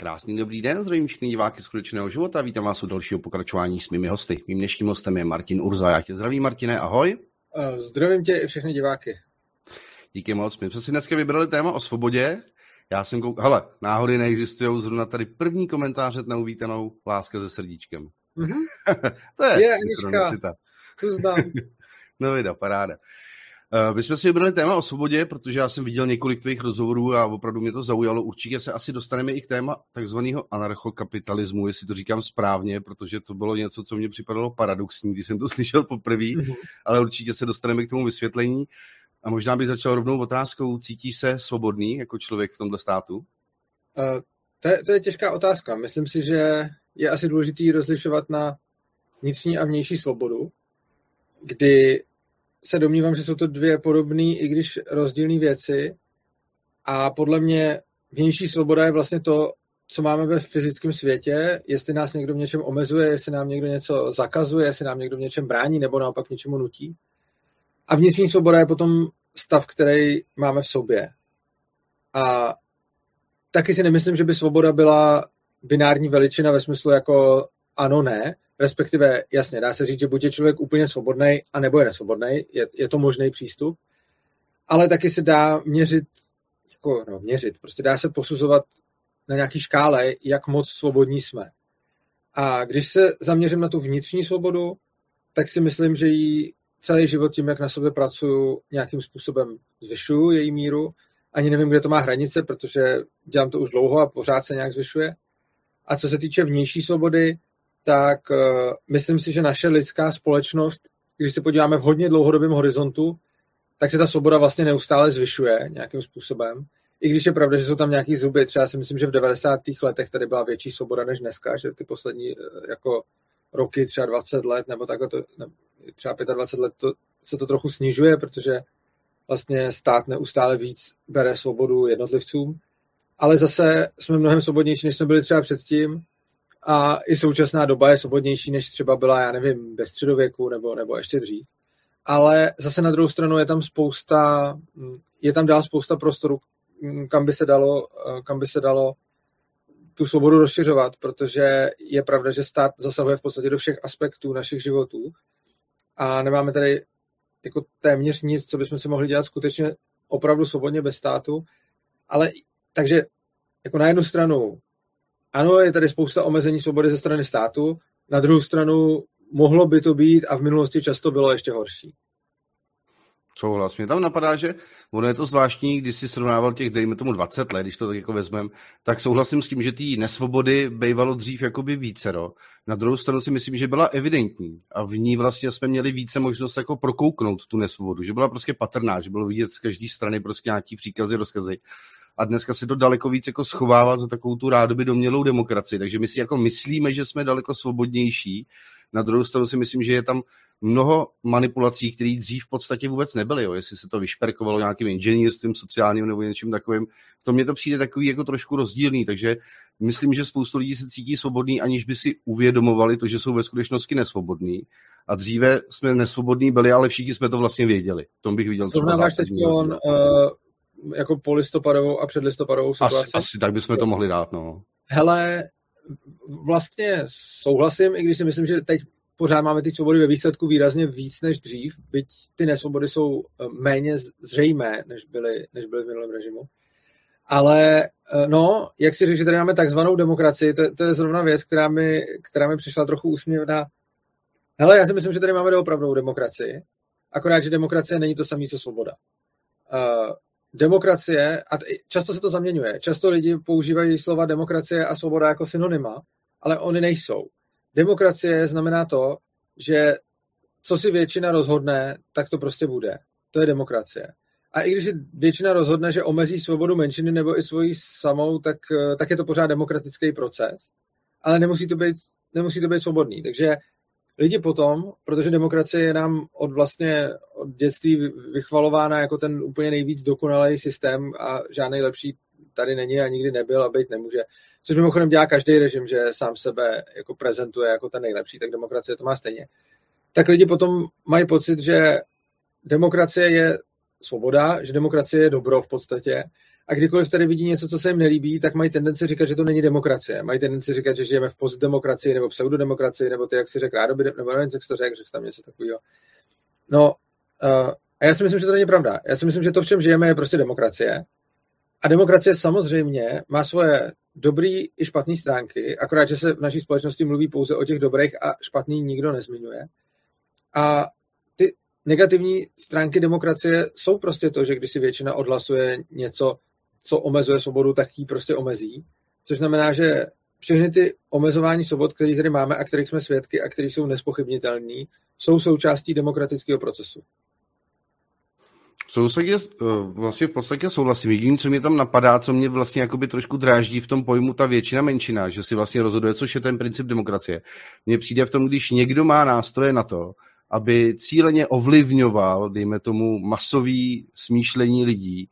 Krásný dobrý den, zdravím všechny diváky skutečného života. Vítám vás u dalšího pokračování s mými hosty. Mým dnešním hostem je Martin Urza. Já tě zdravím, Martine, ahoj. Uh, zdravím tě i všechny diváky. Díky moc. My jsme si dneska vybrali téma o svobodě. Já jsem koukal, hele, náhody neexistují, zrovna tady první komentáře na uvítanou láska se srdíčkem. Mm-hmm. to je, je Anička, to znám. no vida, paráda. Uh, my jsme si vybrali téma o svobodě, protože já jsem viděl několik tvých rozhovorů a opravdu mě to zaujalo. Určitě se asi dostaneme i k téma takzvaného anarchokapitalismu, jestli to říkám správně, protože to bylo něco, co mě připadalo paradoxní, když jsem to slyšel poprvé, mm-hmm. ale určitě se dostaneme k tomu vysvětlení. A možná bych začal rovnou otázkou, cítíš se svobodný jako člověk v tomhle státu? Uh, to, je, to je těžká otázka. Myslím si, že je asi důležité rozlišovat na vnitřní a vnější svobodu, kdy se domnívám, že jsou to dvě podobné, i když rozdílné věci. A podle mě vnější svoboda je vlastně to, co máme ve fyzickém světě, jestli nás někdo v něčem omezuje, jestli nám někdo něco zakazuje, jestli nám někdo v něčem brání, nebo naopak něčemu nutí. A vnitřní svoboda je potom stav, který máme v sobě. A taky si nemyslím, že by svoboda byla binární veličina ve smyslu jako ano, ne, respektive jasně, dá se říct, že buď je člověk úplně svobodný, a nebo je nesvobodný, je, je to možný přístup, ale taky se dá měřit, jako, no, měřit, prostě dá se posuzovat na nějaký škále, jak moc svobodní jsme. A když se zaměřím na tu vnitřní svobodu, tak si myslím, že ji celý život tím, jak na sobě pracuju, nějakým způsobem zvyšuju její míru. Ani nevím, kde to má hranice, protože dělám to už dlouho a pořád se nějak zvyšuje. A co se týče vnější svobody, tak uh, myslím si, že naše lidská společnost, když se podíváme v hodně dlouhodobém horizontu, tak se ta svoboda vlastně neustále zvyšuje nějakým způsobem. I když je pravda, že jsou tam nějaký zuby, třeba si myslím, že v 90. letech tady byla větší svoboda než dneska, že ty poslední eh, jako roky, třeba 20 let, nebo takhle to, ne, třeba 25 let to, se to trochu snižuje, protože vlastně stát neustále víc bere svobodu jednotlivcům. Ale zase jsme mnohem svobodnější, než jsme byli třeba předtím a i současná doba je svobodnější, než třeba byla, já nevím, ve středověku nebo, nebo ještě dřív. Ale zase na druhou stranu je tam spousta, je tam dál spousta prostoru, kam by se dalo, kam by se dalo tu svobodu rozšiřovat, protože je pravda, že stát zasahuje v podstatě do všech aspektů našich životů a nemáme tady jako téměř nic, co bychom si mohli dělat skutečně opravdu svobodně bez státu, ale takže jako na jednu stranu ano, je tady spousta omezení svobody ze strany státu, na druhou stranu mohlo by to být a v minulosti často bylo ještě horší. Souhlas. Mě tam napadá, že ono je to zvláštní, když si srovnával těch, dejme tomu 20 let, když to tak jako vezmem, tak souhlasím s tím, že ty nesvobody bývalo dřív jakoby vícero. Na druhou stranu si myslím, že byla evidentní a v ní vlastně jsme měli více možnost jako prokouknout tu nesvobodu, že byla prostě patrná, že bylo vidět z každé strany prostě nějaký příkazy, rozkazy a dneska se to daleko víc jako schovává za takovou tu rádoby domělou demokracii. Takže my si jako myslíme, že jsme daleko svobodnější. Na druhou stranu si myslím, že je tam mnoho manipulací, které dřív v podstatě vůbec nebyly. Jo. Jestli se to vyšperkovalo nějakým inženýrstvím sociálním nebo něčím takovým, v tom mě to přijde takový jako trošku rozdílný. Takže myslím, že spoustu lidí se cítí svobodný, aniž by si uvědomovali to, že jsou ve skutečnosti nesvobodní. A dříve jsme nesvobodní byli, ale všichni jsme to vlastně věděli. V tom bych viděl zásadní jako polistopadovou a předlistopadovou situaci. Asi, asi tak bychom to mohli dát, no. Hele, vlastně souhlasím, i když si myslím, že teď pořád máme ty svobody ve výsledku výrazně víc než dřív, byť ty nesvobody jsou eh, méně zřejmé, než byly, než byly v minulém režimu. Ale eh, no, jak si řekl, že tady máme takzvanou demokracii, to, to je zrovna věc, která mi, která mi přišla trochu úsměvná. Hele, já si myslím, že tady máme opravdu demokracii, akorát, že demokracie není to samé, co svoboda. Uh, demokracie, a často se to zaměňuje, často lidi používají slova demokracie a svoboda jako synonyma, ale oni nejsou. Demokracie znamená to, že co si většina rozhodne, tak to prostě bude. To je demokracie. A i když si většina rozhodne, že omezí svobodu menšiny nebo i svoji samou, tak, tak je to pořád demokratický proces. Ale nemusí to být, nemusí to být svobodný. Takže lidi potom, protože demokracie je nám od vlastně od dětství vychvalována jako ten úplně nejvíc dokonalý systém a žádný lepší tady není a nikdy nebyl a být nemůže. Což mimochodem dělá každý režim, že sám sebe jako prezentuje jako ten nejlepší, tak demokracie to má stejně. Tak lidi potom mají pocit, že demokracie je svoboda, že demokracie je dobro v podstatě a kdykoliv tady vidí něco, co se jim nelíbí, tak mají tendenci říkat, že to není demokracie. Mají tendenci říkat, že žijeme v postdemokracii nebo pseudodemokracii, nebo ty, jak si řekl, rádoby, nebo nevím, jak to řekl, řekl tam něco takového. No, uh, a já si myslím, že to není pravda. Já si myslím, že to, v čem žijeme, je prostě demokracie. A demokracie samozřejmě má svoje dobrý i špatné stránky, akorát, že se v naší společnosti mluví pouze o těch dobrých a špatný nikdo nezmiňuje. A ty negativní stránky demokracie jsou prostě to, že když si většina odhlasuje něco, co omezuje svobodu, tak ji prostě omezí. Což znamená, že všechny ty omezování svobod, které tady máme a kterých jsme svědky a které jsou nespochybnitelné, jsou součástí demokratického procesu. Sousadě, eh, vlastně v podstatě souhlasím. Jediné, co mě tam napadá, co mě vlastně jakoby trošku dráždí v tom pojmu ta většina menšina, že si vlastně rozhoduje, což je ten princip demokracie. Mně přijde v tom, když někdo má nástroje na to, aby cíleně ovlivňoval, dejme tomu, masový smýšlení lidí,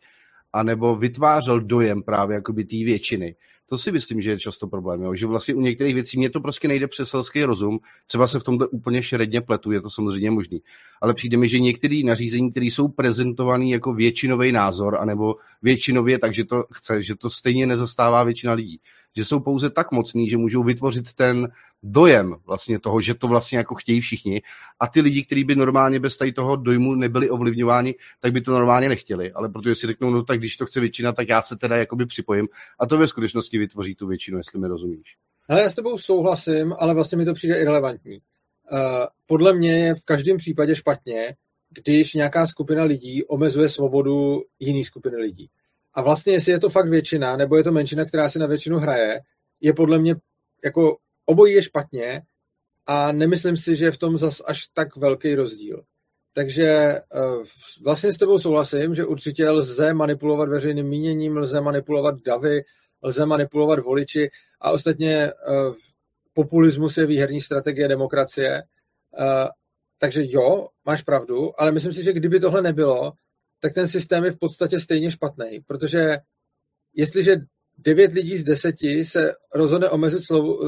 anebo vytvářel dojem právě jakoby té většiny, to si myslím, že je často problém, jo? že vlastně u některých věcí mě to prostě nejde přes selský rozum, třeba se v tomto úplně šeredně pletu, je to samozřejmě možný, ale přijde mi, že některé nařízení, které jsou prezentované jako většinový názor, anebo většinově, takže to chce, že to stejně nezastává většina lidí že jsou pouze tak mocný, že můžou vytvořit ten dojem vlastně toho, že to vlastně jako chtějí všichni a ty lidi, kteří by normálně bez tady toho dojmu nebyli ovlivňováni, tak by to normálně nechtěli, ale protože si řeknou, no tak když to chce většina, tak já se teda jakoby připojím a to ve skutečnosti vytvoří tu většinu, jestli mi rozumíš. Ale já s tebou souhlasím, ale vlastně mi to přijde irrelevantní. Uh, podle mě je v každém případě špatně, když nějaká skupina lidí omezuje svobodu jiných skupiny lidí. A vlastně, jestli je to fakt většina, nebo je to menšina, která si na většinu hraje, je podle mě jako obojí je špatně a nemyslím si, že je v tom zas až tak velký rozdíl. Takže eh, vlastně s tebou souhlasím, že určitě lze manipulovat veřejným míněním, lze manipulovat davy, lze manipulovat voliči a ostatně eh, populismus je výherní strategie demokracie. Eh, takže jo, máš pravdu, ale myslím si, že kdyby tohle nebylo, tak ten systém je v podstatě stejně špatný, protože jestliže devět lidí z deseti se rozhodne omezit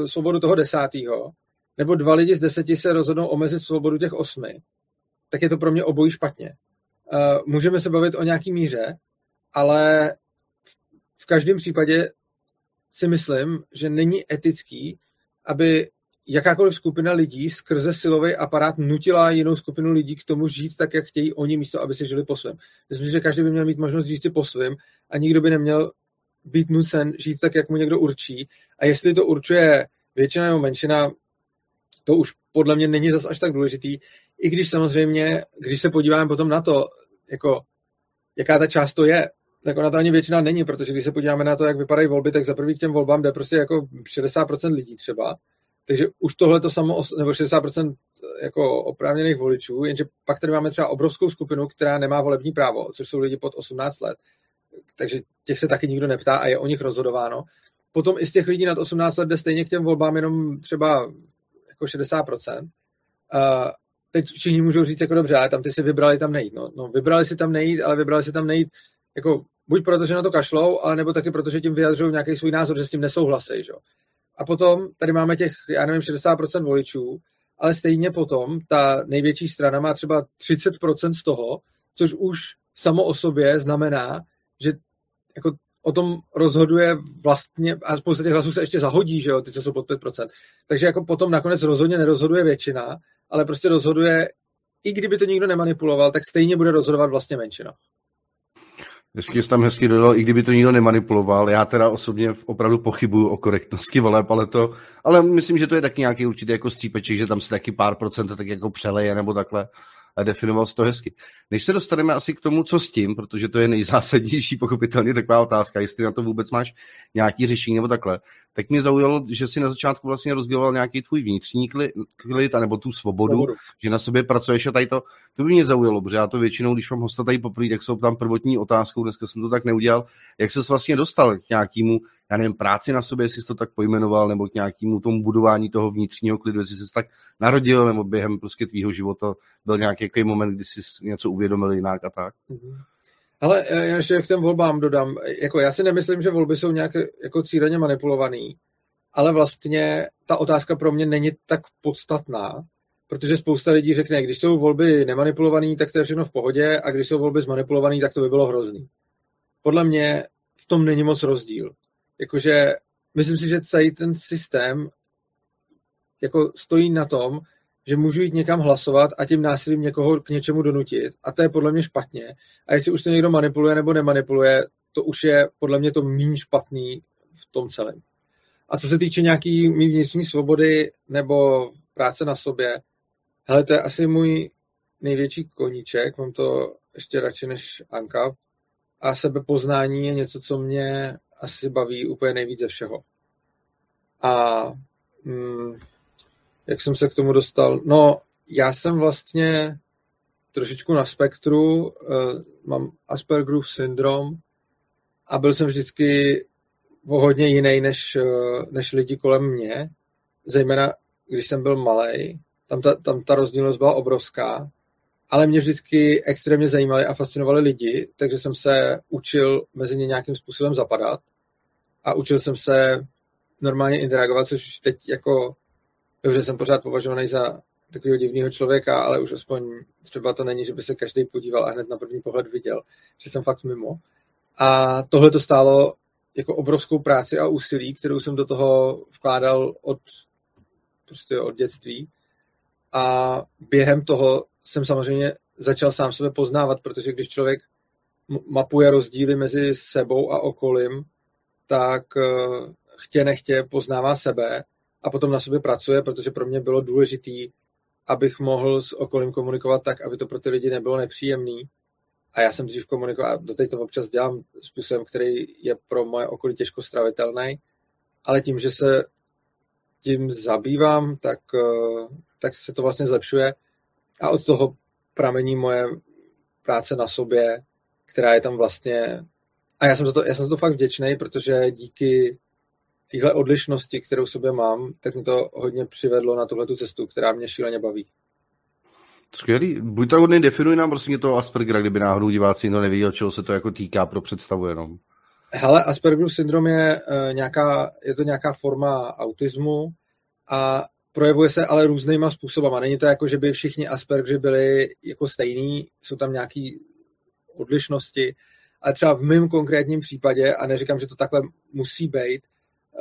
svobodu toho desátého, nebo dva lidi z deseti se rozhodnou omezit svobodu těch osmi, tak je to pro mě obojí špatně. Můžeme se bavit o nějaký míře, ale v každém případě si myslím, že není etický, aby jakákoliv skupina lidí skrze silový aparát nutila jinou skupinu lidí k tomu žít tak, jak chtějí oni, místo aby si žili po svém. Myslím, že každý by měl mít možnost žít si po svém a nikdo by neměl být nucen žít tak, jak mu někdo určí. A jestli to určuje většina nebo menšina, to už podle mě není zas až tak důležitý. I když samozřejmě, když se podíváme potom na to, jako, jaká ta část to je, tak ona to ani většina není, protože když se podíváme na to, jak vypadají volby, tak za prvý k těm volbám jde prostě jako 60% lidí třeba takže už tohle to samo, nebo 60% jako oprávněných voličů, jenže pak tady máme třeba obrovskou skupinu, která nemá volební právo, což jsou lidi pod 18 let. Takže těch se taky nikdo neptá a je o nich rozhodováno. Potom i z těch lidí nad 18 let jde stejně k těm volbám jenom třeba jako 60%. A teď všichni můžou říct, jako dobře, ale tam ty si vybrali tam nejít. No, no vybrali si tam nejít, ale vybrali si tam nejít jako buď proto, že na to kašlou, ale nebo taky proto, že tím vyjadřují nějaký svůj názor, že s tím nesouhlasí. Že? A potom tady máme těch, já nevím, 60% voličů, ale stejně potom ta největší strana má třeba 30% z toho, což už samo o sobě znamená, že jako o tom rozhoduje vlastně, a spousta těch hlasů se ještě zahodí, že jo, ty, co jsou pod 5%. Takže jako potom nakonec rozhodně nerozhoduje většina, ale prostě rozhoduje, i kdyby to nikdo nemanipuloval, tak stejně bude rozhodovat vlastně menšina. Hezky jsi tam hezky dodal, i kdyby to nikdo nemanipuloval. Já teda osobně opravdu pochybuju o korektnosti voleb, ale to, ale myslím, že to je taky nějaký určitý jako střípeček, že tam se taky pár procent tak jako přeleje nebo takhle a definoval si to hezky. Než se dostaneme asi k tomu, co s tím, protože to je nejzásadnější, pochopitelně taková otázka, jestli na to vůbec máš nějaký řešení nebo takhle, tak mě zaujalo, že si na začátku vlastně rozděloval nějaký tvůj vnitřní klid, nebo tu svobodu, svobodu, že na sobě pracuješ a tady to, to by mě zaujalo, protože já to většinou, když mám hosta tady poprvé, tak jsou tam prvotní otázkou, dneska jsem to tak neudělal, jak ses vlastně dostal k nějakému já nevím, práci na sobě, jestli jsi to tak pojmenoval, nebo k nějakému tomu budování toho vnitřního klidu, jestli jsi se tak narodil, nebo během prostě tvýho života byl nějaký moment, kdy jsi něco uvědomil jinak a tak. Mhm. Ale e, já ještě k těm volbám dodám, jako já si nemyslím, že volby jsou nějak jako cíleně manipulovaný, ale vlastně ta otázka pro mě není tak podstatná, protože spousta lidí řekne, když jsou volby nemanipulované, tak to je všechno v pohodě, a když jsou volby zmanipulované, tak to by bylo hrozný. Podle mě v tom není moc rozdíl. Jakože myslím si, že celý ten systém jako stojí na tom, že můžu jít někam hlasovat a tím násilím někoho k něčemu donutit. A to je podle mě špatně. A jestli už to někdo manipuluje nebo nemanipuluje, to už je podle mě to méně špatný v tom celém. A co se týče nějaký mý vnitřní svobody nebo práce na sobě, hele, to je asi můj největší koníček, mám to ještě radši než Anka. A sebepoznání je něco, co mě asi baví úplně nejvíc ze všeho. A mm, jak jsem se k tomu dostal? No, já jsem vlastně trošičku na spektru, uh, mám Aspergerův syndrom a byl jsem vždycky o hodně jiný než, uh, než lidi kolem mě, zejména když jsem byl malý, tam ta, tam ta rozdílnost byla obrovská, ale mě vždycky extrémně zajímali a fascinovali lidi, takže jsem se učil mezi ně nějakým způsobem zapadat a učil jsem se normálně interagovat, což teď jako Dobře, jsem pořád považovaný za takového divného člověka, ale už aspoň třeba to není, že by se každý podíval a hned na první pohled viděl, že jsem fakt mimo. A tohle to stálo jako obrovskou práci a úsilí, kterou jsem do toho vkládal od, prostě od dětství. A během toho jsem samozřejmě začal sám sebe poznávat, protože když člověk mapuje rozdíly mezi sebou a okolím, tak eh, chtě nechtě poznává sebe a potom na sobě pracuje, protože pro mě bylo důležitý, abych mohl s okolím komunikovat tak, aby to pro ty lidi nebylo nepříjemný. A já jsem dřív komunikoval, a doteď to občas dělám způsobem, který je pro moje okolí těžko stravitelný, ale tím, že se tím zabývám, tak, eh, tak se to vlastně zlepšuje a od toho pramení moje práce na sobě, která je tam vlastně a já jsem za to, já jsem za to fakt vděčný, protože díky téhle odlišnosti, kterou sobě mám, tak mi to hodně přivedlo na tuhle cestu, která mě šíleně baví. Skvělý. Buď tak hodně definuj nám prostě toho Aspergera, kdyby náhodou diváci to nevěděl, čeho se to jako týká pro představu jenom. Hele, Aspergerův syndrom je, uh, nějaká, je to nějaká forma autismu a projevuje se ale různýma způsobama. Není to jako, že by všichni Aspergeri byli jako stejný, jsou tam nějaké odlišnosti, ale třeba v mém konkrétním případě, a neříkám, že to takhle musí být,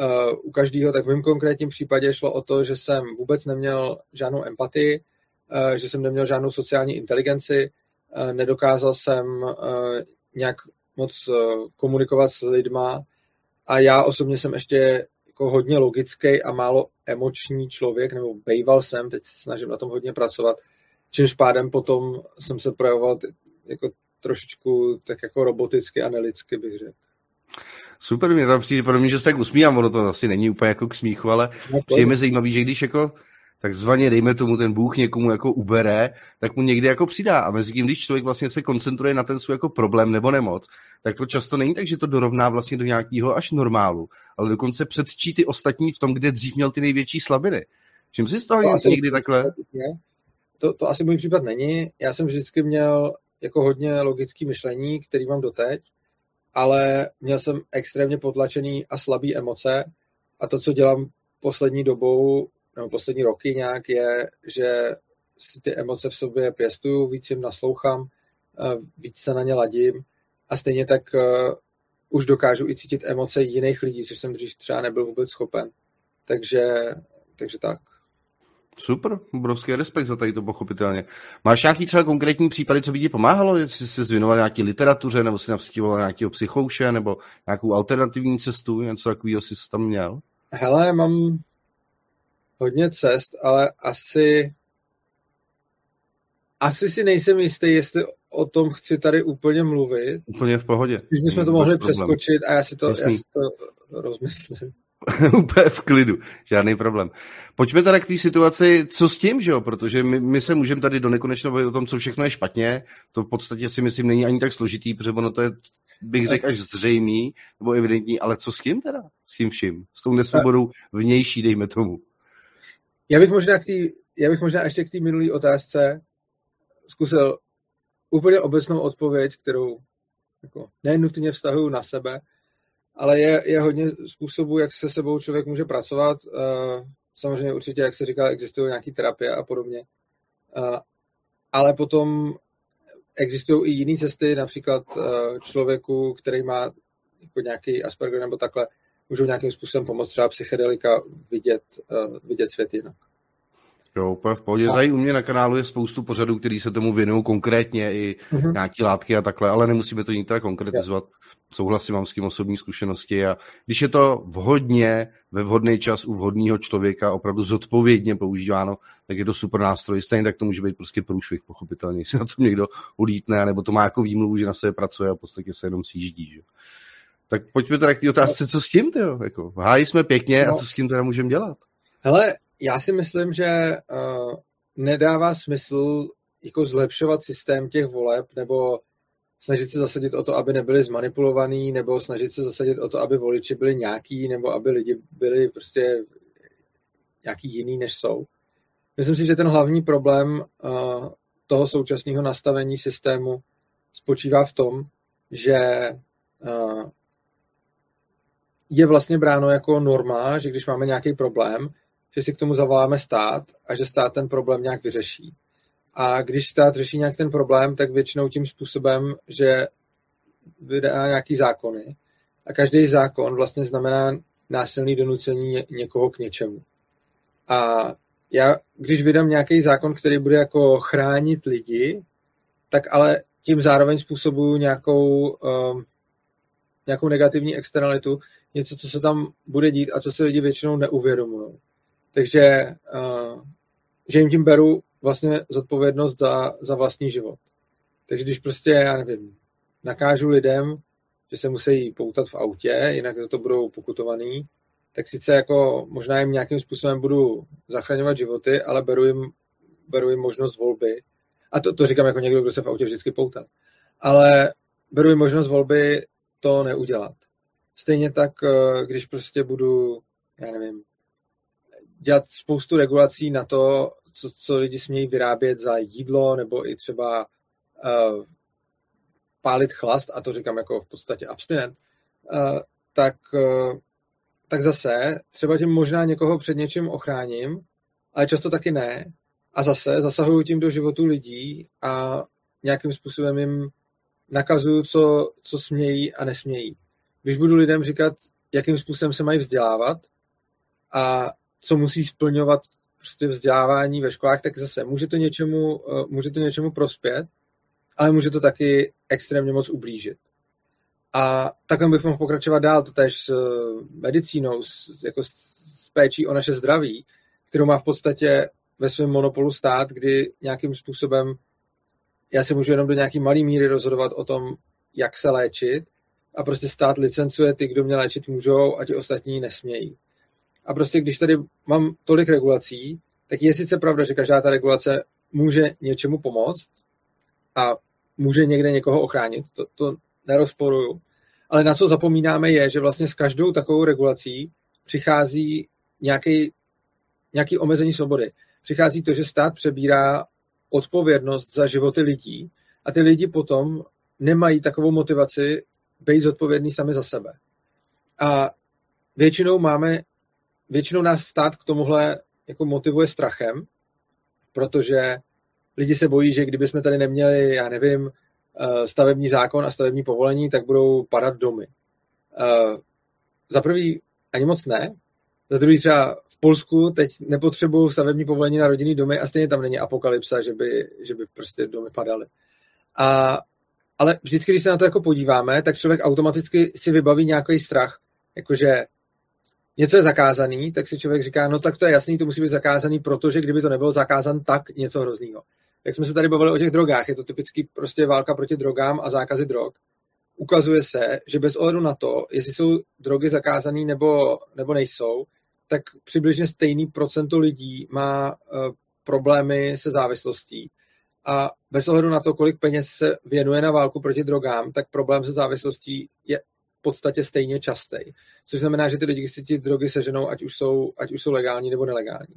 uh, u každého, tak v mém konkrétním případě šlo o to, že jsem vůbec neměl žádnou empatii, uh, že jsem neměl žádnou sociální inteligenci, uh, nedokázal jsem nějak moc komunikovat s lidma. A já osobně jsem ještě jako hodně logický a málo emoční člověk, nebo bejval jsem, teď se snažím na tom hodně pracovat, čímž pádem potom jsem se projevoval jako trošičku tak jako roboticky a nelidsky, bych řekl. Super, mě tam přijde, pro mě, že se tak usmívám, ono to asi není úplně jako k smíchu, ale no, přijde mi zajímavý, že když jako takzvaně, dejme tomu, ten Bůh někomu jako ubere, tak mu někdy jako přidá. A mezi tím, když člověk vlastně se koncentruje na ten svůj jako problém nebo nemoc, tak to často není tak, že to dorovná vlastně do nějakého až normálu, ale dokonce předčí ty ostatní v tom, kde dřív měl ty největší slabiny. Čím si z toho to někdy takhle? To, to asi můj případ není. Já jsem vždycky měl jako hodně logický myšlení, který mám doteď ale měl jsem extrémně potlačený a slabý emoce a to, co dělám poslední dobou, nebo poslední roky nějak, je, že si ty emoce v sobě pěstuju, víc jim naslouchám, víc se na ně ladím a stejně tak uh, už dokážu i cítit emoce jiných lidí, což jsem dřív třeba nebyl vůbec schopen. Takže, takže tak. Super, obrovský respekt za tady to pochopitelně. Máš nějaký třeba konkrétní případy, co by ti pomáhalo, jestli jsi zvěnoval nějaký literatuře, nebo si navštívoval nějakého psychouše, nebo nějakou alternativní cestu, něco takového jsi tam měl? Hele, mám hodně cest, ale asi asi si nejsem jistý, jestli o tom chci tady úplně mluvit. Úplně v pohodě. Když bychom to mohli přeskočit a já si to, já si to rozmyslím. Úplně v klidu, žádný problém. Pojďme teda k té situaci, co s tím, že jo? Protože my, my se můžeme tady do nekonečna bavit o tom, co všechno je špatně. To v podstatě si myslím není ani tak složitý, protože ono to je, bych řekl, až zřejmý nebo evidentní, ale co s tím teda? S tím vším? S tou nesvobodou vnější, dejme tomu. Já bych možná, k tý, já bych možná ještě k té minulé otázce zkusil úplně obecnou odpověď, kterou jako nenutně vztahuju na sebe, ale je, je hodně způsobů, jak se sebou člověk může pracovat. Eh, samozřejmě určitě, jak se říká, existují nějaké terapie a podobně. Eh, ale potom existují i jiné cesty, například eh, člověku, který má jako nějaký Asperger nebo takhle, můžou nějakým způsobem pomoct třeba psychedelika vidět, vidět svět jinak. Jo, úplně v pohodě. Tady u mě na kanálu je spoustu pořadů, který se tomu věnují konkrétně, i mm-hmm. nějaký látky a takhle, ale nemusíme to nikdy konkretizovat. Jo. Souhlasím, mám s tím osobní zkušenosti a když je to vhodně, ve vhodný čas u vhodného člověka, opravdu zodpovědně používáno, tak je to super nástroj. Stejně tak to může být prostě průšvih, pochopitelně, jestli na tom někdo ulítne, nebo to má jako výmluvu, že na sebe pracuje a v podstatě se jenom sjíždí. Že? Tak pojďme teda k té otázce, co s tím, tyjo? Jako, hájí jsme pěkně no. a co s tím teda můžeme dělat? Hele, já si myslím, že uh, nedává smysl jako zlepšovat systém těch voleb, nebo snažit se zasadit o to, aby nebyli zmanipulovaný, nebo snažit se zasadit o to, aby voliči byli nějaký, nebo aby lidi byli prostě nějaký jiný, než jsou. Myslím si, že ten hlavní problém uh, toho současného nastavení systému spočívá v tom, že uh, je vlastně bráno jako norma, že když máme nějaký problém, že si k tomu zavoláme stát a že stát ten problém nějak vyřeší. A když stát řeší nějak ten problém, tak většinou tím způsobem, že vydá nějaký zákony. A každý zákon vlastně znamená násilný donucení ně, někoho k něčemu. A já, když vydám nějaký zákon, který bude jako chránit lidi, tak ale tím zároveň způsobuju nějakou, um, nějakou negativní externalitu, něco, co se tam bude dít a co se lidi většinou neuvědomují. Takže uh, že jim tím beru vlastně zodpovědnost za, za vlastní život. Takže když prostě, já nevím, nakážu lidem, že se musí poutat v autě, jinak za to budou pokutovaný, tak sice jako možná jim nějakým způsobem budu zachraňovat životy, ale beru jim, beru jim možnost volby. A to, to říkám jako někdo, kdo se v autě vždycky poutá. Ale beru jim možnost volby to neudělat. Stejně tak, eh, když prostě budu, já nevím, dělat spoustu regulací na to, co, co lidi smějí vyrábět za jídlo, nebo i třeba uh, pálit chlast, a to říkám jako v podstatě abstinent, uh, tak, uh, tak zase třeba tím možná někoho před něčím ochráním, ale často taky ne. A zase zasahuju tím do životu lidí a nějakým způsobem jim nakazuju, co, co smějí a nesmějí. Když budu lidem říkat, jakým způsobem se mají vzdělávat a co musí splňovat prostě vzdělávání ve školách, tak zase může to něčemu, eh, může to něčemu prospět, ale může to taky extrémně moc ublížit. A takhle bych mohl pokračovat dál, to tež s eh, medicínou, s, jako s péčí o naše zdraví, kterou má v podstatě ve svém monopolu stát, kdy nějakým způsobem já si můžu jenom do nějaký malý míry rozhodovat o tom, jak se léčit a prostě stát licencuje ty, kdo mě léčit můžou a ti ostatní nesmějí. A prostě když tady mám tolik regulací, tak je sice pravda, že každá ta regulace může něčemu pomoct a může někde někoho ochránit, to, to nerozporuju. Ale na co zapomínáme je, že vlastně s každou takovou regulací přichází nějaký, nějaký omezení svobody. Přichází to, že stát přebírá odpovědnost za životy lidí a ty lidi potom nemají takovou motivaci být zodpovědný sami za sebe. A většinou máme většinou nás stát k tomuhle jako motivuje strachem, protože lidi se bojí, že kdyby jsme tady neměli, já nevím, eh, stavební zákon a stavební povolení, tak budou padat domy. Eh, za prvý ani moc ne, za druhý třeba v Polsku teď nepotřebují stavební povolení na rodinný domy a stejně tam není apokalypsa, že by, že by prostě domy padaly. A, ale vždycky, když se na to jako podíváme, tak člověk automaticky si vybaví nějaký strach, jakože něco je zakázaný, tak si člověk říká, no tak to je jasný, to musí být zakázaný, protože kdyby to nebylo zakázan, tak něco hroznýho. Jak jsme se tady bavili o těch drogách, je to typicky prostě válka proti drogám a zákazy drog. Ukazuje se, že bez ohledu na to, jestli jsou drogy zakázané nebo, nebo nejsou, tak přibližně stejný procento lidí má uh, problémy se závislostí. A bez ohledu na to, kolik peněz se věnuje na válku proti drogám, tak problém se závislostí je podstatě stejně častý. Což znamená, že ty lidi si ty drogy seženou, ať už, jsou, ať už jsou legální nebo nelegální.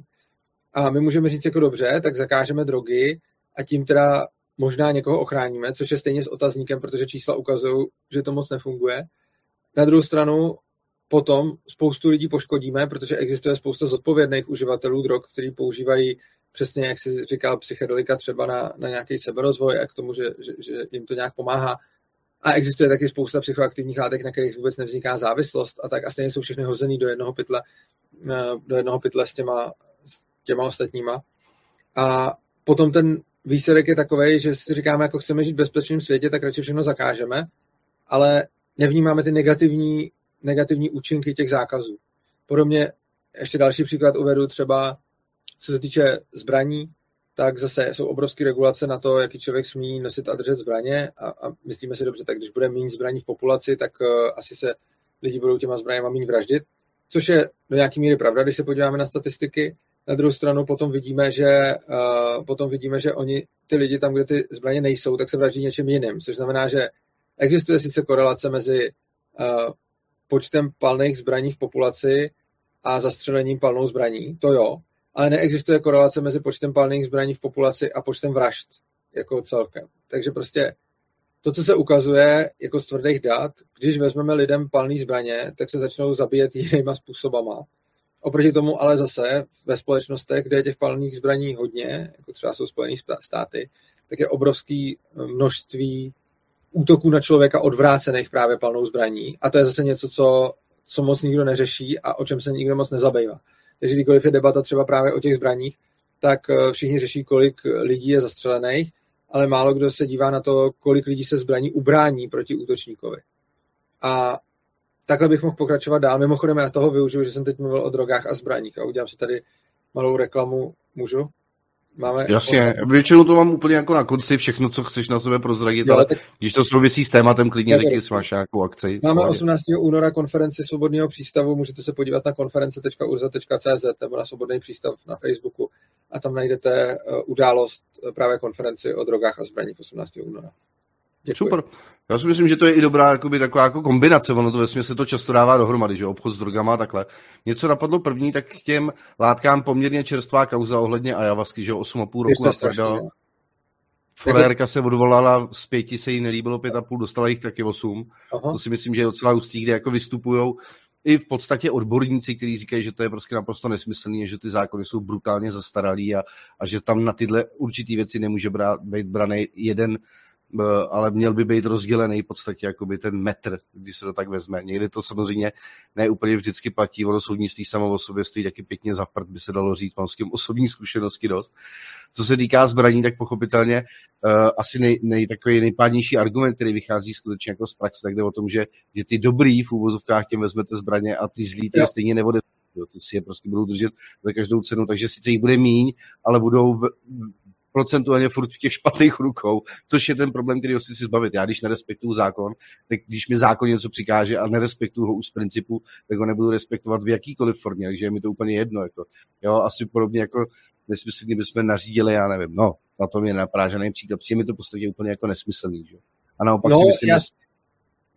A my můžeme říct jako dobře, tak zakážeme drogy a tím teda možná někoho ochráníme, což je stejně s otazníkem, protože čísla ukazují, že to moc nefunguje. Na druhou stranu potom spoustu lidí poškodíme, protože existuje spousta zodpovědných uživatelů drog, kteří používají přesně, jak si říkal, psychedelika třeba na, na nějaký seberozvoj a k tomu, že, že, že jim to nějak pomáhá A existuje taky spousta psychoaktivních látek, na kterých vůbec nevzniká závislost a tak a stejně jsou všechny hozený do jednoho pytle, eh, do jednoho pytle s těma, s těma ostatníma. A potom ten výsledek je takový, že si říkáme, jako chceme žít v bezpečném světě, tak radši všechno zakážeme, ale nevnímáme ty negativní, negativní účinky těch zákazů. Podobně ještě další příklad uvedu třeba, co se týče zbraní, tak zase jsou obrovské regulace na to, jaký člověk smí nosit a držet zbraně a, a myslíme si dobře, tak když bude méně zbraní v populaci, tak uh, asi se lidi budou těma zbraněma méně vraždit, což je do nějaké míry pravda, když se podíváme na statistiky. Na druhou stranu potom vidíme, že, uh, potom vidíme, že oni, ty lidi tam, kde ty zbraně nejsou, tak se vraždí něčím jiným, což znamená, že existuje sice korelace mezi uh, počtem palných zbraní v populaci a zastřelením palnou zbraní, to jo, ale neexistuje korelace mezi počtem palných zbraní v populaci a počtem vražd jako celkem. Takže prostě to, co se ukazuje jako z tvrdých dat, když vezmeme lidem palné zbraně, tak se začnou zabíjet jinýma způsobama. Oproti tomu ale zase ve společnostech, kde je těch palných zbraní hodně, jako třeba jsou Spojené státy, tak je obrovský množství útoků na člověka odvrácených právě palnou zbraní. A to je zase něco, co, co moc nikdo neřeší a o čem se nikdo moc nezabývá. Takže kdykoliv je debata třeba právě o těch zbraních, tak eh, všichni řeší, kolik lidí je zastřelených, ale málo kdo se dívá na to, kolik lidí se zbraní ubrání proti útočníkovi. A takhle bych mohl pokračovat dál. Mimochodem já toho využiju, že jsem teď mluvil o drogách a zbraních a udělám si tady malou reklamu. Můžu? Máme Jasně, od... většinou to mám úplně jako na konci, všechno, co chceš na sebe prozradit, jo, ale tak... když to souvisí s tématem, klidně řekni, jestli máš nějakou akci. Máme 18. února konferenci Svobodného přístavu, můžete se podívat na konference.urza.cz nebo na Svobodný přístav na Facebooku a tam najdete eh, událost eh, právě konferenci o drogách a zbraních 18. února. Děkuji. Super. Já si myslím, že to je i dobrá jakoby, taková jako kombinace. Ono to ve se to často dává dohromady, že obchod s drogama a takhle. Něco napadlo první, tak k těm látkám poměrně čerstvá kauza ohledně Ajavasky, že 8,5 roku natvrdal. Frérka se odvolala, z pěti se jí nelíbilo pět a půl, dostala jich taky osm. Aha. To si myslím, že je docela ústý, kde jako vystupují i v podstatě odborníci, kteří říkají, že to je prostě naprosto nesmyslný, že ty zákony jsou brutálně zastaralý a, a že tam na tyhle určitý věci nemůže brát, být braný jeden ale měl by být rozdělený v podstatě jakoby ten metr, když se to tak vezme. Někdy to samozřejmě ne úplně vždycky platí, ono soudnictví samo o sobě stojí taky pěkně za prd, by se dalo říct, mám s tím osobní zkušenosti dost. Co se týká zbraní, tak pochopitelně uh, asi nej, nej, takový nejpádnější argument, který vychází skutečně jako z praxe, tak jde o tom, že, že ty dobrý v úvozovkách těm vezmete zbraně a ty zlí ty stejně nevode Jo, ty si je prostě budou držet za každou cenu, takže sice jich bude míň, ale budou v, procentuálně furt v těch špatných rukou, což je ten problém, který si si zbavit. Já když nerespektuju zákon, tak když mi zákon něco přikáže a nerespektuju ho už z principu, tak ho nebudu respektovat v jakýkoliv formě, takže je mi to úplně jedno. Jako. Jo, asi podobně jako nesmyslně bychom nařídili, já nevím, no, na tom je naprážený příklad, přijde mi to v podstatě úplně jako nesmyslný. Že? A naopak no, si myslím, já,